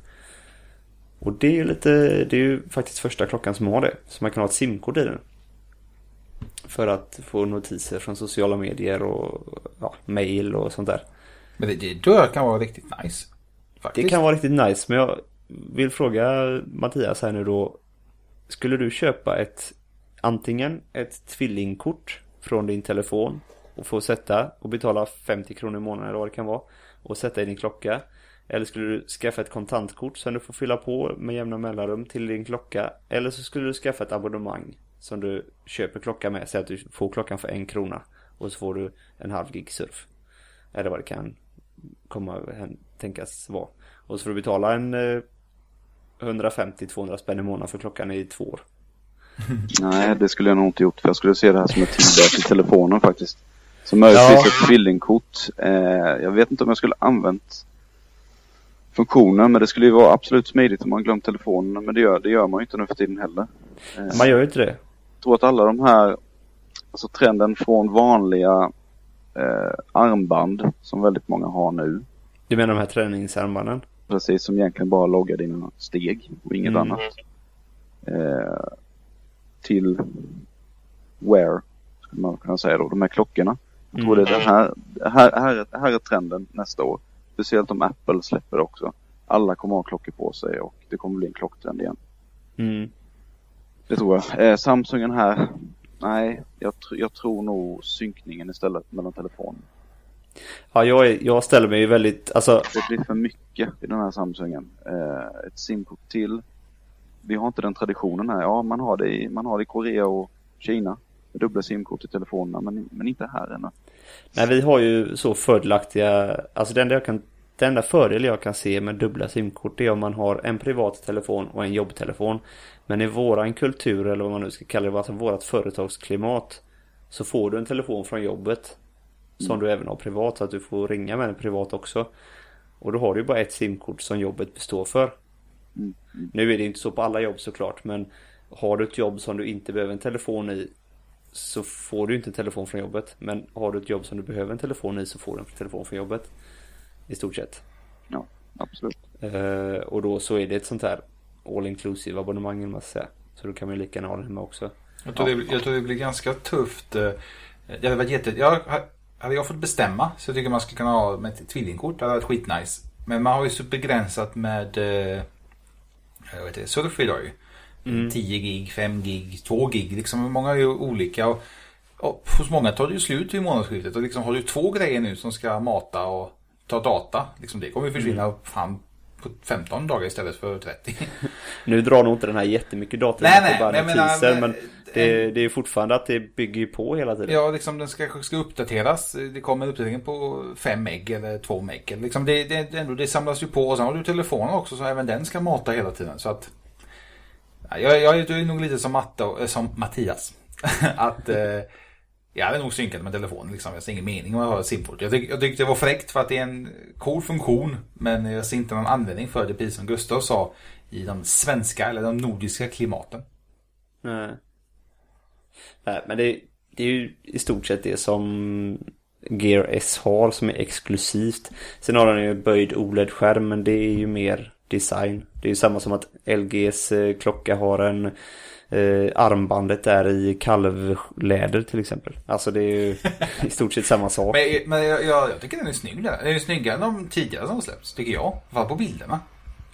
Och det är ju lite, det är ju faktiskt första klockan som har det. Så man kan ha ett simkort i den. För att få notiser från sociala medier och ja, mail och sånt där. Men det, det tror jag kan vara riktigt nice. Faktiskt. Det kan vara riktigt nice men jag vill fråga Mattias här nu då. Skulle du köpa ett antingen ett tvillingkort från din telefon och få sätta och betala 50 kronor i månaden eller vad det kan vara och sätta i din klocka. Eller skulle du skaffa ett kontantkort som du får fylla på med jämna mellanrum till din klocka. Eller så skulle du skaffa ett abonnemang som du köper klocka med. Säg att du får klockan för en krona och så får du en halv gig surf. Eller vad det kan komma tänkas vara. Och så får du betala en eh, 150-200 spänn i månaden för klockan i två år. *laughs* Nej, det skulle jag nog inte gjort. För jag skulle se det här som ett tillbehör till telefonen faktiskt. Så möjligtvis Ja. ett tvillingkort. Eh, jag vet inte om jag skulle använt funktionen. Men det skulle ju vara absolut smidigt om man glömt telefonen. Men det gör, det gör man ju inte nu för tiden heller. Eh, Man gör ju inte det. Jag tror att alla de här, alltså trenden från vanliga eh, armband som väldigt många har nu. Du menar de här träningsarmbanden? Precis som egentligen bara loggar dina steg och inget Mm. annat. Eh, till Wear, skulle man kunna säga då, de här klockorna. Jag tror Mm. det är den här, här, här, här är trenden nästa år. Speciellt om Apple släpper också. Alla kommer ha klockor på sig och det kommer bli en klocktrend igen. Mm. Det tror jag. Eh, Samsungen här, nej, jag, tr- jag tror nog synkningen istället mellan telefonen. Ja, jag, är, jag ställer mig ju väldigt, alltså Det blir för mycket i den här Samsungen. Eh, ett simkort till. Vi har inte den traditionen här. Ja, man har det i, man har det i Korea och Kina. Dubbla simkort i telefonerna, men, men inte här ännu. Nej, vi har ju så fördelaktiga, alltså den enda, jag kan, den enda fördel jag kan se med dubbla simkort är om man har en privat telefon och en jobbtelefon. Men i våran kultur, eller vad man nu ska kalla det, alltså vårat företagsklimat, så får du en telefon från jobbet som du även har privat, så att du får ringa med den privat också. Och då har du ju bara ett simkort som jobbet består för. Mm. Nu är det inte så på alla jobb såklart, men har du ett jobb som du inte behöver en telefon i så får du inte en telefon från jobbet. Men har du ett jobb som du behöver en telefon i så får du en telefon från jobbet. I stort sett. Ja, absolut. Eh, och då så är det ett sånt här all inclusive abonnemang eller man ska säga. Så då kan man ju lika gärna ha den hemma också. Jag tror, det, jag tror det blir ganska tufft. eh, Det hade varit jätte... Jag, hade jag fått bestämma så jag tycker man skulle kunna ha med ett tvillingkort. Det hade varit skitnice. Men man har ju så begränsat med jag vet inte, surf idag ju. 10 gig, 5 gig, 2 gig. Liksom, många är ju olika. Och, och hos många tar det ju slut vid månadsskiftet. Och liksom har du två grejer nu som ska mata och ta data. Liksom, det kommer ju försvinna fan på 15 dagar istället för 30. *laughs* Nu drar nog inte den här jättemycket data Nej, nej, bara menar, teaser, men- men det, det är fortfarande att det bygger på hela tiden. Ja, liksom den ska, ska uppdateras. Det kommer en uppdatering på 5 meg eller 2 meg. Liksom det, det, det, ändå, det samlas ju på och sen har du telefonen också så även den ska mata hela tiden. Så att, jag, jag, är- jag är nog lite som, Matte, och- eh, som Mattias. *laughs* att eh, jag hade nog synkat med telefonen. Liksom. Jag ser ingen mening med att ha simkort. Jag, tyck, jag tyckte det var fräckt för att det är en cool funktion. Men jag ser inte någon användning för det, precis som Gustav sa. I de svenska eller de nordiska klimaten. Nej. Nej, men det, det är ju i stort sett det som Gear S har som är exklusivt. Sen har den ju böjd OLED-skärm men det är ju mer design. Det är ju samma som att LGs eh, klocka har en eh, armbandet där i kalvläder till exempel. Alltså det är ju *laughs* i stort sett samma sak. Men, men jag, jag, jag tycker den är snygg. Den är snyggare än de tidigare som har släppts, tycker jag. Fall på bilderna.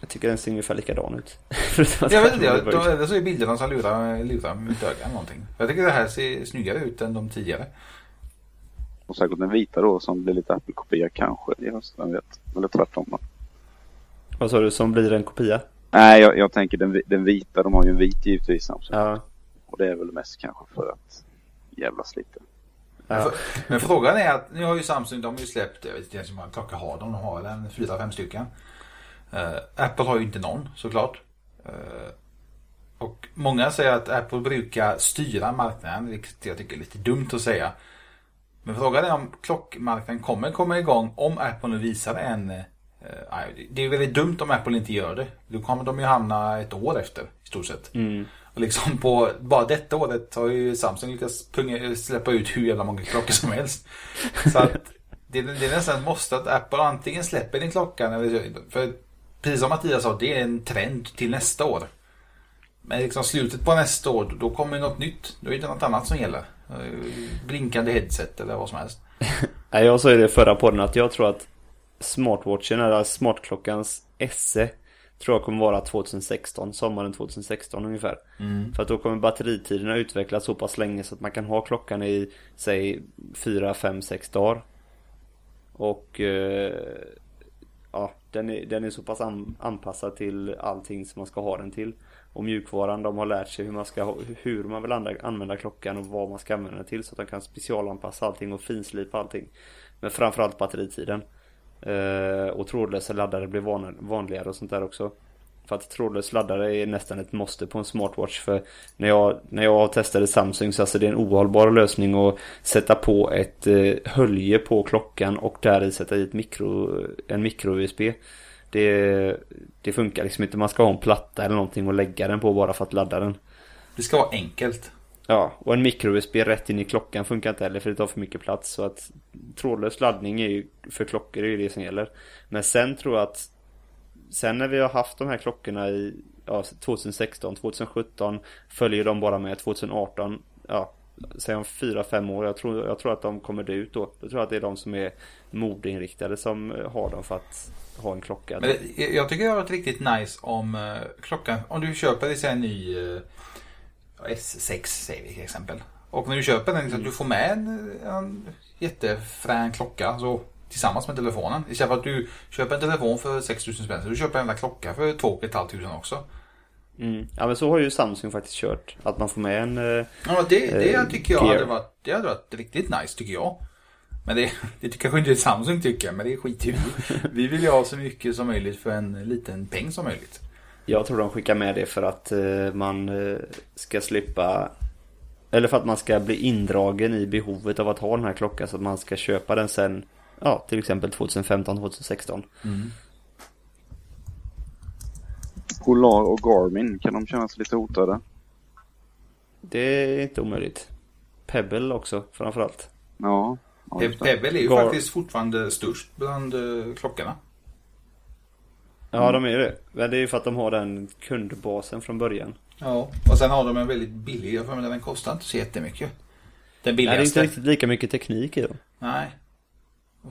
Jag tycker den ser ungefär likadan ut. *laughs* jag vet inte, jag, eller så är bilderna som lurar, lurar mitt öga eller någonting. Jag tycker det här ser snyggare ut än de tidigare. Och säkert den vita då som blir lite Apple-kopia kanske i höst, vem vet. Eller tvärtom då. Vad sa du, som blir en kopia? Nej, jag, jag tänker den, den vita, de har ju en vit givetvis Samsung. Ja. Och det är väl mest kanske för att jävlas lite. ja. Men frågan är att nu har ju Samsung, de har ju släppt, jag vet inte ens hur många klockor har de, de har väl en fyra, fem stycken. Uh, Apple har ju inte någon såklart. Uh, och många säger att Apple brukar styra marknaden, vilket jag tycker är lite dumt att säga. Men frågan är om klockmarknaden kommer komma igång om Apple nu visar en uh, det är väldigt dumt om Apple inte gör det. Då kommer de ju hamna ett år efter i stort sett. Mm. Och liksom på bara detta året har ju Samsung lyckats punga, släppa ut hur jävla många klockor som helst. Så att det, det är nästan ett måste att Apple antingen släpper din klocka eller för precis som Mattias sa, det är en trend till nästa år. Men liksom slutet på nästa år, då kommer något nytt. Då är det något annat som gäller. Blinkande headset eller vad som helst. *laughs* Jag sa ju det förra podden att jag tror att smartwatchen, eller smartklockans SE tror jag kommer vara 2016, sommaren 2016 ungefär. Mm. För att då kommer batteritiderna utvecklas så pass länge så att man kan ha klockan i, säg, 4, 5, 6 dagar. Och eh, ja, den är, den är så pass an, anpassad till allting som man ska ha den till. Och mjukvaran, de har lärt sig hur man, ska, hur man vill använda klockan och vad man ska använda den till. Så att de kan specialanpassa allting och finslipa allting. Men framförallt batteritiden. Eh, och trådlösa laddare blir van, vanligare och sånt där också. För att trådlös laddare är nästan ett måste på en smartwatch. För när jag, när jag testade Samsung så alltså det är en ohållbar lösning att sätta på ett eh, hölje på klockan och där i sätta i ett mikro, en mikro-USB. Det, det funkar liksom inte. Man ska ha en platta eller någonting och lägga den på bara för att ladda den. Det ska vara enkelt. Ja, och en micro-USB rätt in i klockan funkar inte heller för det tar för mycket plats. Så att trådlös laddning är ju, för klockor är ju det som gäller. Men sen tror jag att sen när vi har haft de här klockorna i ja, 2016, 2017 följer de bara med 2018. Ja, säg om 4-5 år. Jag tror, jag tror att de kommer dö ut då. Jag tror att det är de som är modeinriktade som har dem för att ha en klocka. Men jag tycker det har varit riktigt nice om eh, klockan, om du köper en ny eh, S6 säger vi till exempel. Och när du köper den, mm. att du får med en, en jättefrän klocka så, tillsammans med telefonen. Istället för att du köper en telefon för 6000 spänn så du köper en jävla klocka för 2 500 också. Mm. Ja men så har ju Samsung faktiskt kört. Att man får med en... Eh, ja det, det eh, tycker jag hade varit, det hade varit riktigt nice tycker jag. Men det, *laughs* det kanske inte Samsung tycker men det är skit i Vi vill ju ha så mycket som möjligt för en liten peng som möjligt. Jag tror de skickar med det för att eh, man eh, ska slippa Eller för att man ska bli indragen i behovet av att ha den här klockan så att man ska köpa den sen Ja, till exempel 2015-2016 mm. Polar och Garmin, kan de kännas lite hotade? Det är inte omöjligt. Pebble också framförallt. Ja, ja Pebble är ju Gar faktiskt fortfarande störst bland uh, klockorna Ja, de är det. Men det är ju för att de har den kundbasen från början. Ja, och sen har de en väldigt billig. Jag för mig den kostar inte så jättemycket. Den billigaste. Nej, det är inte riktigt lika mycket teknik i dem. Nej.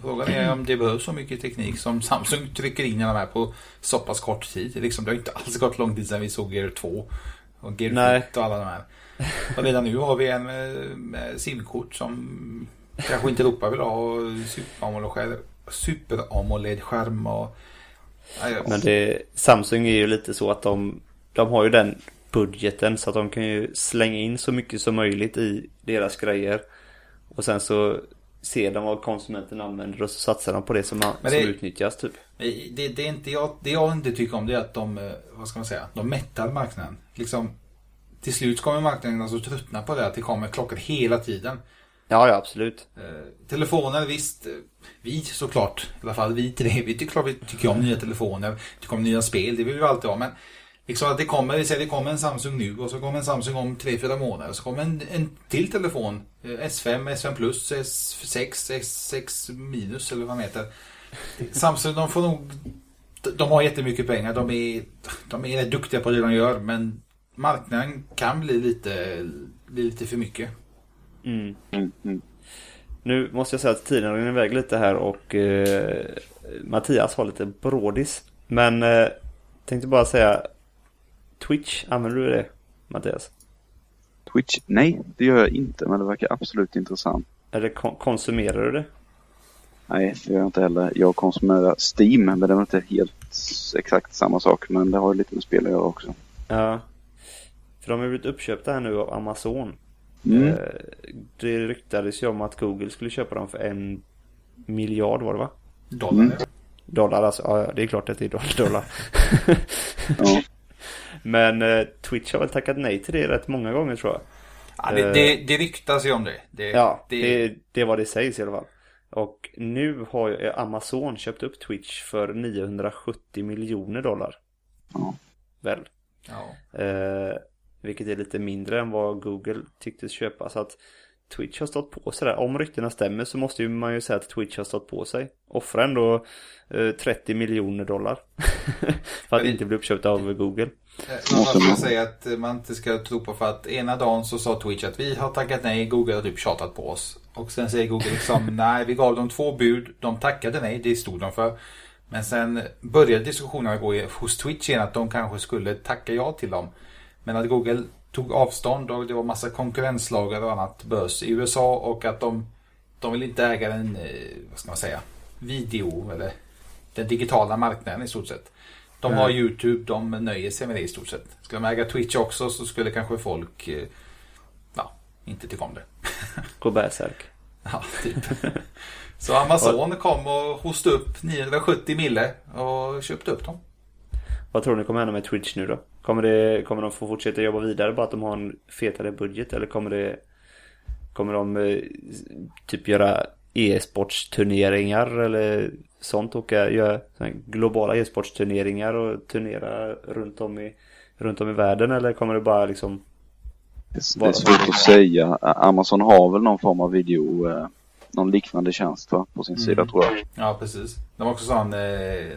Frågan är om det behövs så mycket teknik som Samsung trycker in i de här på så pass kort tid. Liksom, det har inte alls gått lång tid sedan vi såg Gear 2. Och Gear Nej. Och alla de här. Och redan nu har vi en med simkort som kanske inte vill ha. Och super-AMOLED-skärm super och men det, Samsung är ju lite så att de, de har ju den budgeten så att de kan ju slänga in så mycket som möjligt i deras grejer. Och sen så ser de vad konsumenten använder och så satsar de på det som, det, som utnyttjas typ. Det, det, är inte jag, det jag inte tycker om det är att de, eh, vad ska man säga, de mättar marknaden. Liksom, till slut kommer marknaden alltså tröttna på det att det kommer klockor hela tiden. Ja, ja absolut. Eh, telefoner, visst. Vi såklart, i alla fall vi tre, vi tycker, vi tycker om nya telefoner, tycker om nya spel, det vill vi alltid ha. Men liksom att det kommer, vi säger det kommer en Samsung nu och så kommer en Samsung om 3-4 månader. Så kommer en, en till telefon, eh, S5, S5 plus, S6, S6 minus eller vad man heter. Samsung, de får nog de har jättemycket pengar. De är, de är duktiga på det de gör. Men marknaden kan bli lite, bli lite för mycket. Mm. Mm, mm. Nu måste jag säga att tiden rinner iväg lite här och eh, Mattias har lite brådis. Men eh, tänkte bara säga Twitch, använder du det Mattias? Twitch? Nej, det gör jag inte, men det verkar absolut intressant. Eller kon- konsumerar du det? Nej, det gör jag inte heller. Jag konsumerar Steam, men det är inte helt exakt samma sak. Men det har ju lite med spel att göra också. Ja. För de har blivit uppköpta här nu av Amazon. Mm. Eh, det ryktades ju om att Google skulle köpa dem för en miljard var det va? Dollar. Mm. Dollar alltså, ja det är klart att det är doll- dollar. *laughs* Ja. *laughs* Men eh, Twitch har väl tackat nej till det rätt många gånger tror jag. Ja, det, det, det ryktas ju om det. det Ja, det, det, det är vad det sägs i alla fall. Och nu har ju Amazon köpt upp Twitch för 970 miljoner dollar. Ja. Väl? ja. Eh, vilket är lite mindre än vad Google tycktes köpa. Så att Twitch har stått på sig där. Om ryktena stämmer så måste ju man ju säga att Twitch har stått på sig. Offra ändå eh, 30 miljoner dollar. *laughs* för att inte bli uppköpt av Google. Eh, Man man- säga att man inte ska tro på för att ena dagen så sa Twitch att vi har tackat nej, Google har typ tjatat på oss. Och sen säger Google liksom *laughs* nej, vi gav dem två bud, de tackade nej, det stod de för. Men sen började diskussionerna gå hos Twitch igen att de kanske skulle tacka ja till dem. Men att Google tog avstånd och det var massa konkurrenslagar och annat börs i USA och att de, de vill inte äga den, eh, vad ska man säga, video eller den digitala marknaden i stort sett. De har YouTube, de nöjer sig med det i stort sett. Ska de äga Twitch också så skulle kanske folk eh, ja, inte tycka om det. *laughs* Gå bärsärk. Ja, typ. Så Amazon kom och hostade upp 970 mille och köpte upp dem. Vad tror ni kommer hända med Twitch nu då? Kommer, det, kommer de få fortsätta jobba vidare bara att de har en fetare budget eller kommer det Kommer de eh, typ göra e-sportsturneringar eller sånt och göra såna här globala e-sportsturneringar och turnera runt om i runt om i världen eller kommer det bara liksom Det är- svårt att säga. Amazon har väl någon form av video, eh, någon liknande tjänst va? på sin sida tror jag. Ja, precis. De har också sån eh,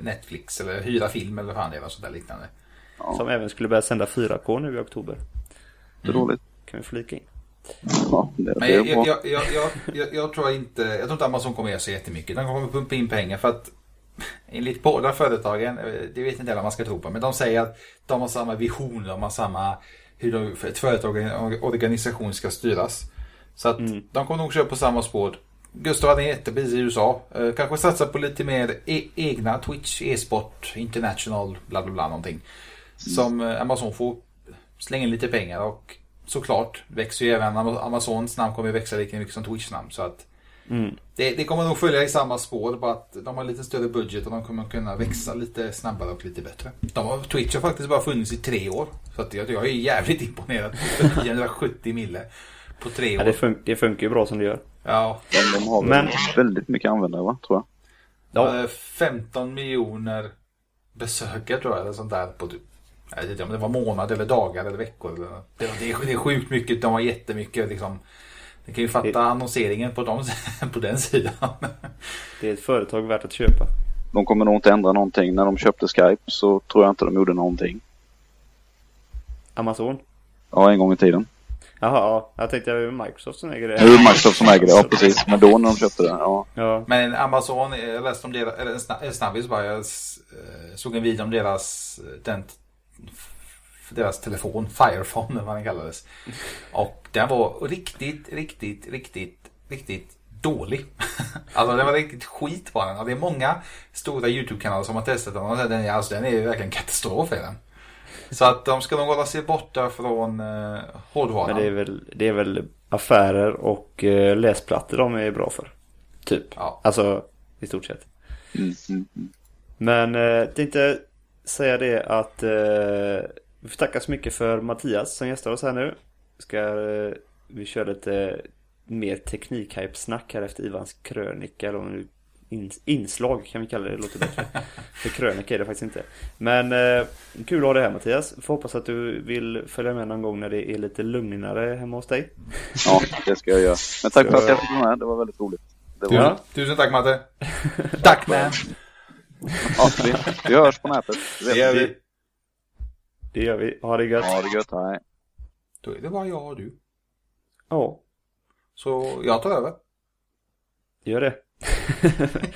Netflix eller hyra film eller vad fan det är. Sånt där liknande. Som även skulle börja sända 4K nu i oktober? Det är dåligt. Kan vi flika in? Ja, det, Men jag, jag, tror inte, jag tror inte Amazon kommer göra så jättemycket. De kommer pumpa in pengar för att enligt båda företagen, det vet inte alla man ska tro på, men de säger att de har samma vision, de har samma hur de, ett företag och en organisation ska styras. Så att de kommer nog köra på samma spår. Gustav hade en jättepris i USA. Eh, kanske satsa på lite mer e- egna Twitch, e-sport, international, bla bla bla någonting. Som eh, Amazon får slänga in lite pengar och såklart växer ju även Am- Amazons namn kommer ju växa lika mycket som Twitch namn. Så att det, det kommer nog följa i samma spår, bara att de har lite större budget och de kommer kunna växa lite snabbare och lite bättre. De har, Twitch har faktiskt bara funnits i tre år. Så att jag, jag är jävligt *laughs* imponerad. 970 mille på tre Ja, det, år. fun- det funkar ju bra som det gör. Ja, De, de har Men- väldigt mycket användare va, tror jag. Ja. ja. 15 miljoner besökare tror jag, eller sånt där på typ jag vet inte om det var månader eller dagar eller veckor. Det, det, är, det är sjukt mycket, de har jättemycket liksom. Ni kan ju fatta Det- annonseringen på, dem, *laughs* på den sidan. Det är ett företag värt att köpa. De kommer nog inte ändra någonting. När de köpte Skype så tror jag inte de gjorde någonting. Amazon? Ja, en gång i tiden. Jaha, ja. Jag tänkte att det var Microsoft som äger det. Det är Microsoft som äger det, ja precis. Men då när de köpte det, ja. Ja. Men Amazon, jag läste om deras, eller en sna- en snabbis bara, jag eh, såg en video om deras, eh, den, deras telefon, Firephone eller vad den kallades. Och den var riktigt, riktigt, riktigt, riktigt dålig. *laughs* alltså den var riktigt skit på den. Och det är många stora YouTube-kanaler som har testat den och den, är- alltså, den är ju verkligen katastrof i den. Så att de ska nog hålla sig borta från eh, hårdvaran. Men det är väl, det är väl affärer och eh, läsplattor de är bra för. Typ. Ja. Alltså, i stort sett. Mm, mm, mm. Men eh, tänkte säga det att eh, vi får tacka så mycket för Mattias som gästar oss här nu. Ska eh, vi köra lite mer teknikhype-snack här efter Ivans krönika eller om nu in, inslag kan vi kalla det, det låter bättre. *laughs* för krönika är det faktiskt inte. Men eh, kul att ha dig här Mattias. Får hoppas att du vill följa med någon gång när det är lite lugnare hemma hos dig. Ja, det ska jag göra. Men tack för att jag fick vara med. Det var väldigt roligt. Det var Tusen, tusen tack Matte. *laughs* tack man. Ja, vi, vi hörs på nätet. Det gör vi. Det gör vi. Ha det gött. Ja, det är gött. Hej. Då är det bara jag och du. Ja, Så jag tar över. gör det. *laughs*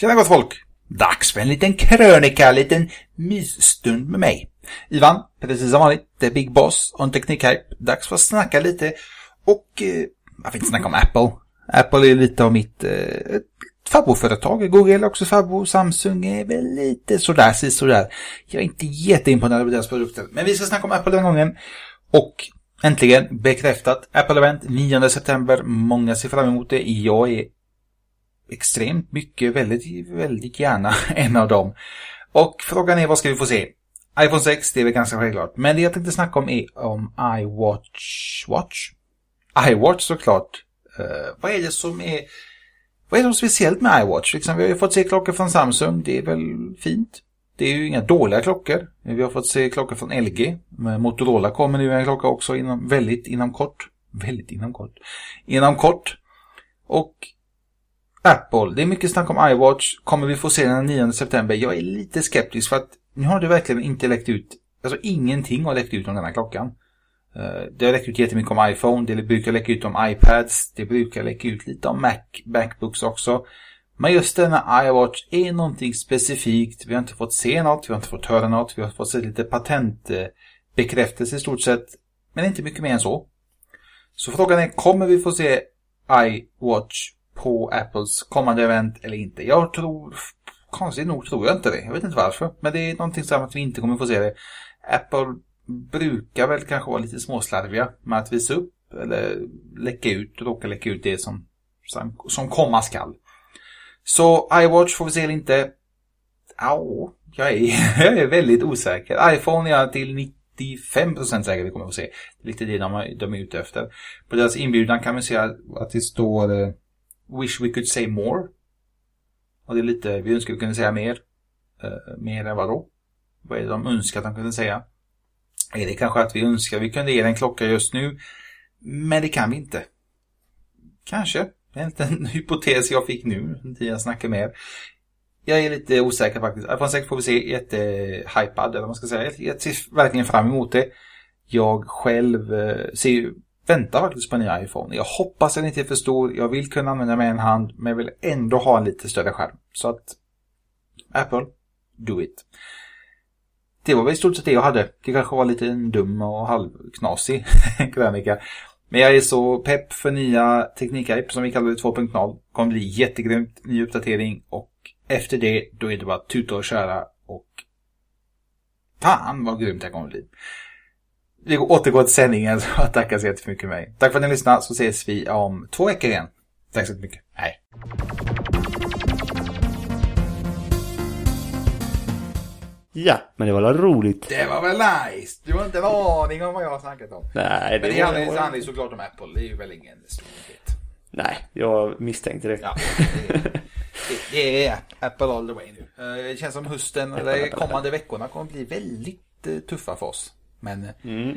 Tjena gott folk! Dags för en liten krönika, en liten mysstund med mig. Ivan, precis som vanligt, det är Big Boss och en teknikhype. Dags för att snacka lite och eh, jag vill inte snacka om Apple. Apple är lite av mitt eh, ett favoritföretag. Google är också favorit. Samsung är väl lite sådär, sådär. Jag är inte jätteimponerad av deras produkter. Men vi ska snacka om Apple den här gången. Och äntligen bekräftat. Apple Event 9 september. Många ser fram emot det. Jag är extremt mycket, väldigt, väldigt gärna *laughs* en av dem. Och frågan är vad ska vi få se? iPhone 6, det är väl ganska självklart. Men det jag tänkte snacka om är om iWatch. Watch? iWatch såklart. Uh, vad är det som är... Vad är det som är speciellt med iWatch? Liksom, vi har ju fått se klockor från Samsung. Det är väl fint. Det är ju inga dåliga klockor. Vi har fått se klockor från LG. Motorola kommer nu en klocka också inom, väldigt inom kort. Väldigt inom kort. Inom kort. Och Apple, det är mycket snack om iWatch. Kommer vi få se den 9 september? Jag är lite skeptisk för att nu har det verkligen inte läckt ut. Alltså ingenting har läckt ut om den här klockan. Eh, det har läckt ut jättemycket om iPhone, det brukar läcka ut om iPads, det brukar läcka ut lite om Mac, Macbooks också. Men just denna iWatch är någonting specifikt. Vi har inte fått se något, vi har inte fått höra något, vi har fått se lite patentbekräftelse i stort sett. Men inte mycket mer än så. Så frågan är, kommer vi få se iWatch på Apples kommande event eller inte? Jag tror, konstigt nog tror jag inte det. Jag vet inte varför. Men det är någonting som att vi inte kommer få se det. Apple brukar väl kanske vara lite småslarviga med att visa upp eller läcka ut, råka läcka ut det som, som, komma skall. Så iWatch får vi se eller inte. Ja, jag är, *laughs* jag är väldigt osäker. iPhone är jag till 95% säker vi kommer att få se. Det är lite det de, är- de är ute efter. På deras inbjudan kan vi se att det står eh, Wish we could say more. Och det är lite, vi önskar vi kunde säga mer. Uh, mer än vad då? Vad är det de önskar att de kunde säga? Är det kanske att vi önskar vi kunde ge en klocka just nu? Men det kan vi inte. Kanske. Det är en liten *laughs* hypotes jag fick nu, när jag snackar med er. Jag är lite osäker faktiskt. iPhone 6 får vi se jättehypad, eller vad man ska säga. Jag ser verkligen fram emot det. Jag själv eh, ser väntar faktiskt på en ny iPhone. Jag hoppas den inte är för stor. Jag vill kunna använda med en hand, men jag vill ändå ha en lite större skärm. Så att Apple, do it. Det var väl i stort sett det jag hade. Det kanske var lite en dum och halvknasig *laughs* krönika. Men jag är så pepp för nya teknikhype som vi kallar det 2.0. Kommer bli jättegrymt. Ny uppdatering och efter det då är det bara att tuta och köra och fan vad grymt det kommer bli. Vi återgår till sändningen så jag tackar så jättemycket för mig. Tack för att ni lyssnade så ses vi om två veckor igen. Tack så mycket. Hej. Ja, men det var väl roligt. Det var väl nice. Du har inte en aning om vad jag har snackat om. Nej, Men det var- handlar ju- det handlar ju såklart om Apple. Det är ju väl ingen stor nyhet. Nej, jag misstänkte det. Ja, det, det, det är Apple all the way nu. Eh, Det känns som hösten eller kommande veckorna kommer bli väldigt eh, tuffa för oss. Men eh, Mm.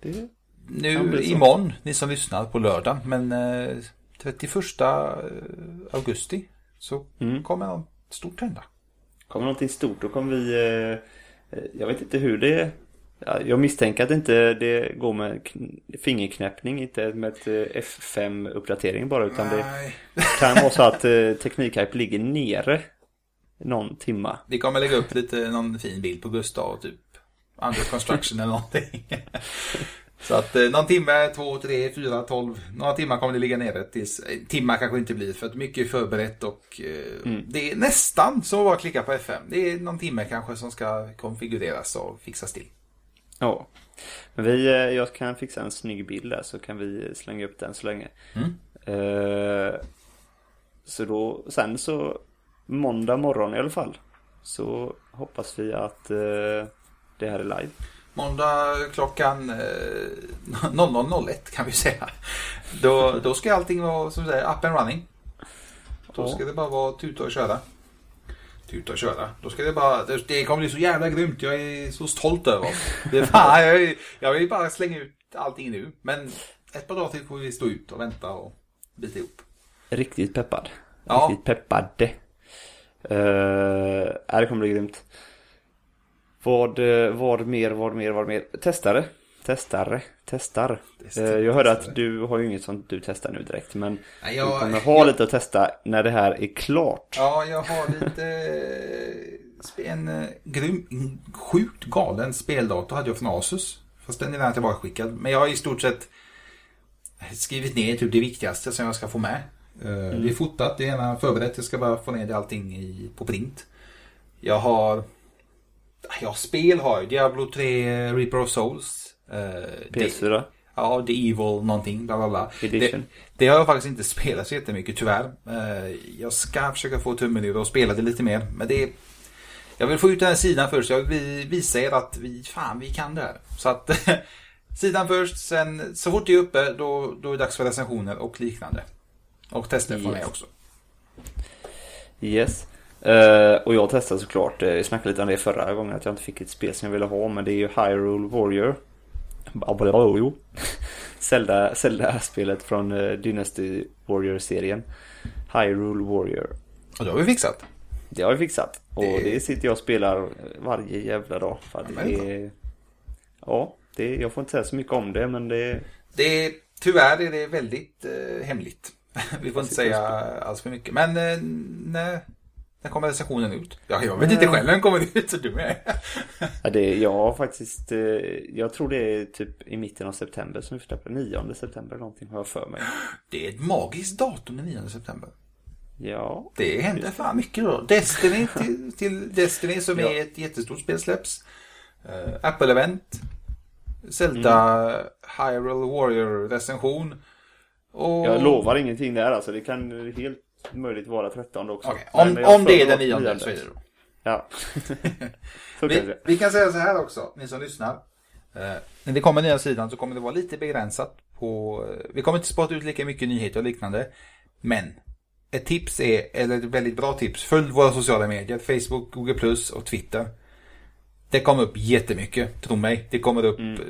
Det, nu imorgon, ni som lyssnar på lördag, men eh, 31 augusti så Mm. kommer något stort hända. Kommer någonting stort då kommer vi... Eh, jag vet inte hur det... Ja, jag misstänker att inte det går med kn- fingerknäppning, inte med ett eh, F5-uppdatering bara utan det Nej. kan vara så att eh, Teknikhype ligger nere någon timma. Vi kommer lägga upp lite, någon fin bild på Gustav, typ under construction eller någonting. Så att eh, någon timme, två, tre, fyra, tolv, några timmar kommer det ligga nere tills, eh, timmar kanske inte blir för att mycket är förberett och eh, det är nästan så att bara klicka på FM. Det är någon timme kanske som ska konfigureras och fixas till. Ja. Vi, eh, jag kan fixa en snygg bild där så kan vi slänga upp den så länge. Mm. Eh, så då, sen så måndag morgon i alla fall. Så hoppas vi att eh, det här är live. Måndag klockan eh, 00.01 kan vi säga. Då, då ska allting vara som säger, up and running. Då ska det bara vara tuta och köra. Tuta och köra. Då ska det bara, det, det kommer bli så jävla grymt. Jag är så stolt över oss. Det fan, jag, jag vill bara slänga ut allting nu. Men ett par dagar till får vi stå ut och vänta och bita ihop. Riktigt peppad. Ja. Riktigt peppade. Uh, det kommer bli grymt. Vad, eh, vad mer, vad mer, vad mer? Testare. Testare. Testar. Test- Eh, jag hörde testare. att du har ju inget sånt du testar nu direkt. Men Nej, du jag- kommer ha jag- lite att testa när det här är klart. Ja, jag har lite... eh, En grym, sjukt galen speldator hade jag från Asus. Fast den är redan tillbakaskickad. Men jag har i stort sett skrivit ner typ det viktigaste som jag ska få med. Eh, Det är fotat, det är ena förberett. Jag ska bara få ner det allting i, på print. Jag har... Ja, spel har jag. Diablo 3 Reaper of Souls. eh, PS4 Ja, The Evil någonting, bla bla bla. Edition. Det, det har jag faktiskt inte spelat så jättemycket tyvärr. Eh, Jag ska försöka få tummen ur och spela det lite mer. Men det. Jag vill få ut den här sidan först. Jag vill visa er att vi, fan, vi kan det här. Så att *laughs* sidan först, sen så fort det är uppe då, då är det dags för recensioner och liknande. Och tester från mig Yes. också. Yes. Eh, och jag testade såklart, eh, vi snackade lite om det förra gången att jag inte fick ett spel som jag ville ha men det är ju Hyrule Warrior. Babalayo. *laughs* Zelda, Zelda-spelet från eh, Dynasty Warrior-serien. Hyrule Warrior. Och det har vi fixat. Det har jag fixat. Och Det- det sitter jag och spelar varje jävla dag. För det är... Ja, det, jag får inte säga så mycket om det men det... Det är, tyvärr är det väldigt eh, hemligt. *laughs* Vi får inte säga alls för mycket. Men eh, när, när kommer recensionen ut? Ja, jag vet inte själv när den kommer ut. Så du med. Ja, det jag har faktiskt... Eh, jag tror det är typ i mitten av september som vi släpper. 9 september någonting har jag för mig. Det är ett magiskt datum den 9 september. Ja. Det händer fan mycket då. Destiny *laughs* till, till Destiny som Ja. är ett jättestort spel släpps. Uh, Apple-event. Zelda Hyrule Warrior recension. Och... Jag lovar ingenting där alltså. Det kan helt möjligt vara 13 också. Nej, Om, jag om det är den nionde så är det då. Ja. *laughs* Vi, vi kan säga så här också, ni som lyssnar. Eh, när det kommer nya sidan så kommer det vara lite begränsat på... eh, vi kommer inte spotta ut lika mycket nyheter och liknande. Men ett tips är, eller ett väldigt bra tips, följ våra sociala medier. Facebook, Google Plus och Twitter. Det kommer upp jättemycket, tro mig. Det kommer upp, eh,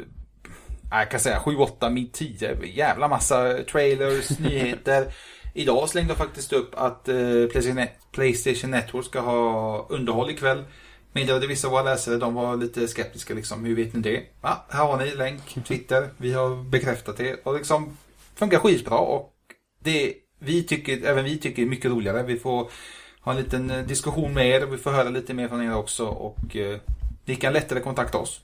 jag kan säga 7, 8, min 10, jävla massa trailers, *laughs* nyheter. Idag slängde jag faktiskt upp att eh, PlayStation- Network ska ha underhåll ikväll. Meddelade vissa av våra läsare, de var lite skeptiska liksom. Hur vet ni det? Ja, här har ni länk, Twitter. Vi har bekräftat det. Och liksom funkar skitbra och det vi tycker, även vi tycker är mycket roligare. Vi får ha en liten eh, diskussion med er och vi får höra lite mer från er också och eh, ni kan lättare kontakta oss.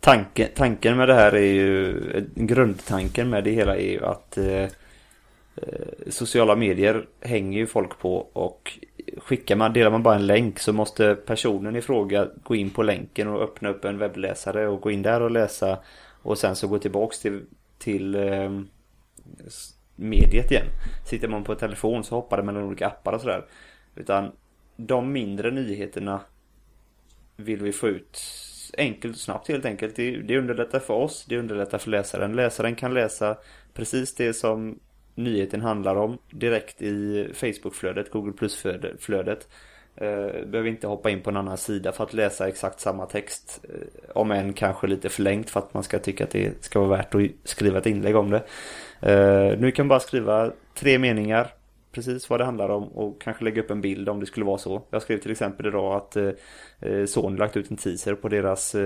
Tanken, tanken med det här är ju, grundtanken med det hela är ju att eh, Eh, sociala medier hänger ju folk på och skickar man, delar man bara en länk så måste personen i fråga gå in på länken och öppna upp en webbläsare och gå in där och läsa och sen så gå tillbaks till, till eh, mediet igen. Sitter man på telefon så hoppar det mellan olika appar och sådär. Utan de mindre nyheterna vill vi få ut enkelt och snabbt helt enkelt. Det, det underlättar för oss, det underlättar för läsaren. Läsaren kan läsa precis det som nyheten handlar om direkt i Facebook-flödet, Google Plus-flödet. Eh, behöver inte hoppa in på en annan sida för att läsa exakt samma text. Eh, om än kanske lite förlängt för att man ska tycka att det ska vara värt att skriva ett inlägg om det. Eh, nu kan man bara skriva tre meningar precis vad det handlar om och kanske lägga upp en bild om det skulle vara så. Jag skrev till exempel idag att Sony lagt ut en teaser på deras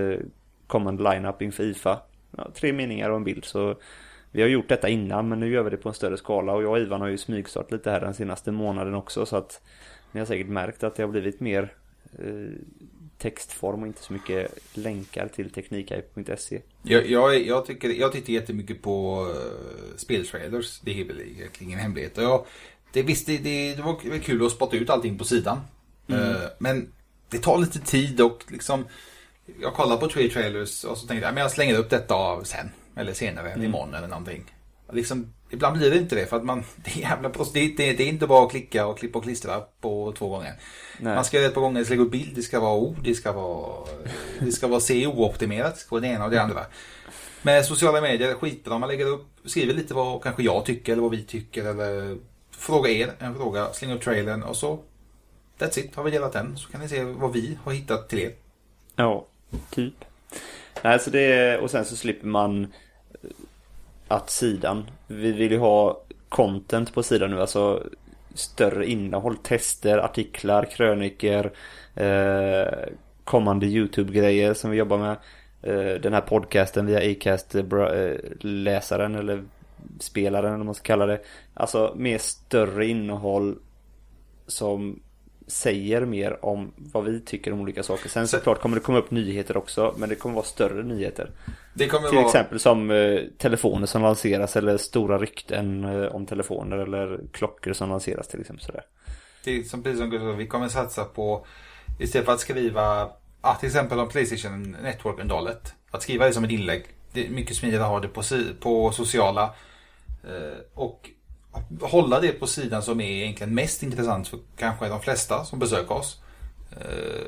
kommande lineup inför IFA. Ja, tre meningar och en bild så vi har gjort detta innan men nu gör vi det på en större skala och jag och Ivan har ju smygstartat lite här den senaste månaden också så att ni har säkert märkt att det har blivit mer eh, textform och inte så mycket länkar till teknikhype.se. Jag, jag, jag, tycker, jag tittar jättemycket på uh, speltrailers. Det är väl egentligen ingen hemlighet. Och Jag, det, visst, det, det, det var kul att spotta ut allting på sidan. Eh, men det tar lite tid och liksom jag kollar på tre trailers och så tänkte jag men jag slänger upp detta sen. Eller senare, eller imorgon eller någonting. Liksom, ibland blir det inte det för att man, *laughs* det är jävla det, det, det är inte bara att klicka och klippa och klistra på två gånger. Nej. Man ska göra det ett par gånger, lägga upp bild, det ska vara ord, det ska vara, *laughs* det ska vara CO-optimerat, det ska vara det ena och det andra. Med sociala medier, skitbra, man lägger upp, skriver lite vad kanske jag tycker eller vad vi tycker eller fråga er en fråga, släng upp trailern och så That's it, har vi delat den så kan ni se vad vi har hittat till er. Ja, typ. Nej, så det, och sen så slipper man att sidan, vi vill ju ha content på sidan nu, alltså större innehåll, tester, artiklar, kröniker, eh, kommande YouTube-grejer som vi jobbar med. Eh, den här podcasten via Acast, eh, eh, eller spelaren eller vad man ska kalla det. Alltså mer större innehåll som säger mer om vad vi tycker om olika saker. Sen såklart kommer det komma upp nyheter också, men det kommer vara större nyheter. Det kommer Till vara... exempel som eh, telefoner som lanseras eller stora rykten eh, om telefoner eller klockor som lanseras till exempel sådär. Det är som precis som Gustav, vi kommer satsa på istället för att skriva ah, till exempel om Playstation Network-undalet. Att skriva det som ett inlägg. Det är mycket smidigare att ha det på, si- på sociala. Eh, och hålla det på sidan som är egentligen mest intressant för kanske de flesta som besöker oss. Eh,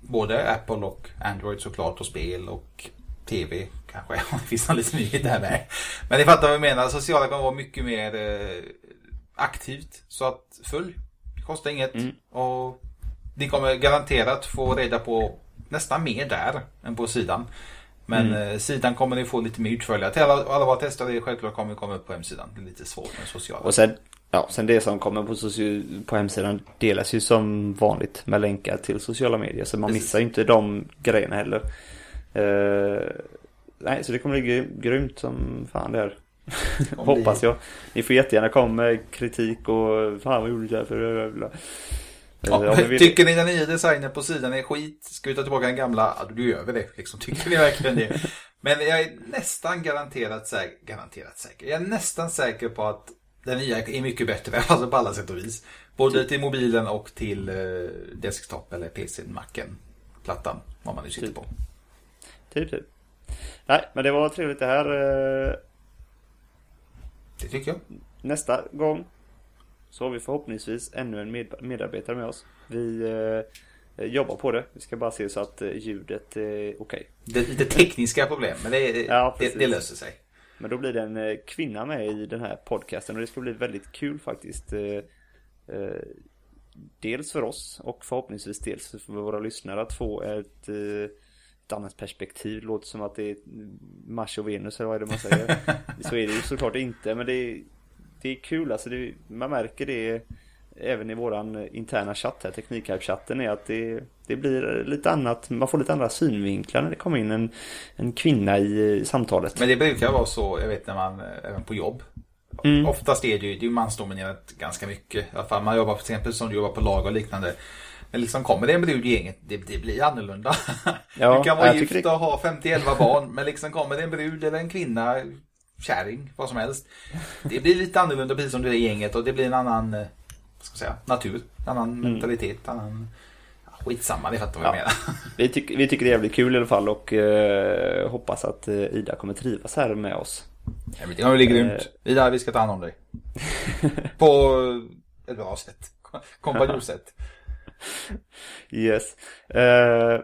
både Apple och Android såklart och spel och TV kanske. *laughs* Det finns någon liten nyhet där med. Men ni fattar vad jag menar. Sociala kommer vara mycket mer eh, aktivt. Så att följ. Det kostar inget. Och ni kommer garanterat få reda på nästan mer där än på sidan. Men eh, sidan kommer ni få lite mer utförliga. Till alla, alla våra tester det självklart kommer komma upp på hemsidan. Det är lite svårt med sociala. Och sen, ja, sen det som kommer på, soci- på hemsidan delas ju som vanligt med länkar till sociala medier. Så man Precis. missar ju inte de grejerna heller. Eh, nej, så det kommer bli gry- grymt som fan det- *laughs* Hoppas jag. Ni får jättegärna komma med kritik och fan vad gjorde du där för bla. Ja, Eh, vill- Tycker ni den nya designen på sidan är skit? Ska vi ta tillbaka den gamla? Ja, då gör vi det. Liksom, tycker ni verkligen det? Men jag är nästan garanterat säker, garanterat säker. Jag är nästan säker på att den nya är mycket bättre, *laughs* alltså på alla sätt och vis. Både till mobilen och till eh, desktop eller PC, macken, plattan, vad man nu sitter Typ. på. Typ, typ. Nej, men det var trevligt det här. Eh, Det tycker jag. Nästa gång så har vi förhoppningsvis ännu en med medarbetare med oss. Vi eh, jobbar på det. Vi ska bara se så att eh, ljudet är okej. Det är lite tekniska problem, men det, Ja, det, det löser sig. Men då blir det en eh, kvinna med i den här podcasten och det ska bli väldigt kul faktiskt. Eh, eh, dels för oss och förhoppningsvis dels för våra lyssnare att få ett, eh, ett annat perspektiv. Det låter som att det är Mars och Venus eller vad är det man säger. *laughs* Så är det ju såklart inte men det är, det är kul alltså. Det, man märker det även i våran interna chatt här, Teknikhype-chatten är att det, det blir lite annat, man får lite andra synvinklar när det kommer in en, en kvinna i samtalet. Men det brukar vara så, jag vet när man, även på jobb. Mm. Oftast är det ju, det är mansdominerat ganska mycket. I alla fall man jobbar till exempel som du jobbar på lag och liknande. Men liksom kommer det en brud i gänget, det, det blir annorlunda. *laughs* Ja, du kan vara gift tycker och ha 50-11 barn, men liksom kommer det en brud eller en kvinna, kärring, vad som helst. Det blir lite annorlunda precis som i gänget och det blir en annan, eh, vad ska man säga, natur, en annan mentalitet, annan... Skitsamma, det fattar vad jag Mm. Ja. menar. *laughs* Vi, tyck, vi tycker det är jävligt kul i alla fall och eh, hoppas att eh, Ida kommer trivas här med oss. Det kommer bli grymt. Vidare, vi ska ta hand om dig. *laughs* På ett bra sätt. Kompanjonsätt. *laughs* Yes. Eh,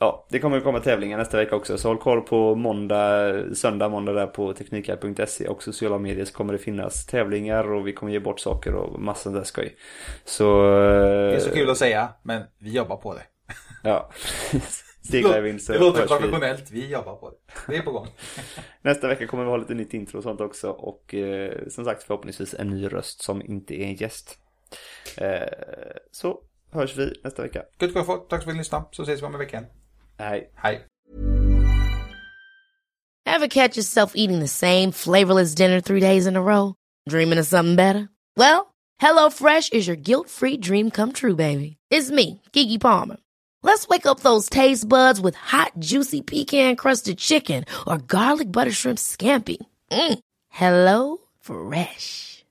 ja, det kommer komma tävlingar nästa vecka också så håll koll på måndag, söndag, måndag där på teknikar.se och sociala medier så kommer det finnas tävlingar och vi kommer ge bort saker och massor där skoj. Så... Det Eh, är så kul att säga, men vi jobbar på det. *laughs* Ja. *laughs* Så Det låter hörs vi. professionellt, vi jobbar på det. Det är på gång. Nästa vecka kommer vi ha lite nytt intro och sånt också och eh, som sagt förhoppningsvis en ny röst som inte är en gäst. Eh, så hörs vi nästa vecka. Gött gott, tack för att ni lyssnade. Så ses vi om en vecka. Hej. Hej. Ever catch yourself eating the same flavorless dinner three days in a row? Dreaming of something better? Well, hello fresh is your guilt-free dream come true, baby. It's me, Kiki Palmer. Let's wake up those taste buds with hot, juicy pecan-crusted chicken or garlic butter shrimp scampi. Mm. Hello Fresh.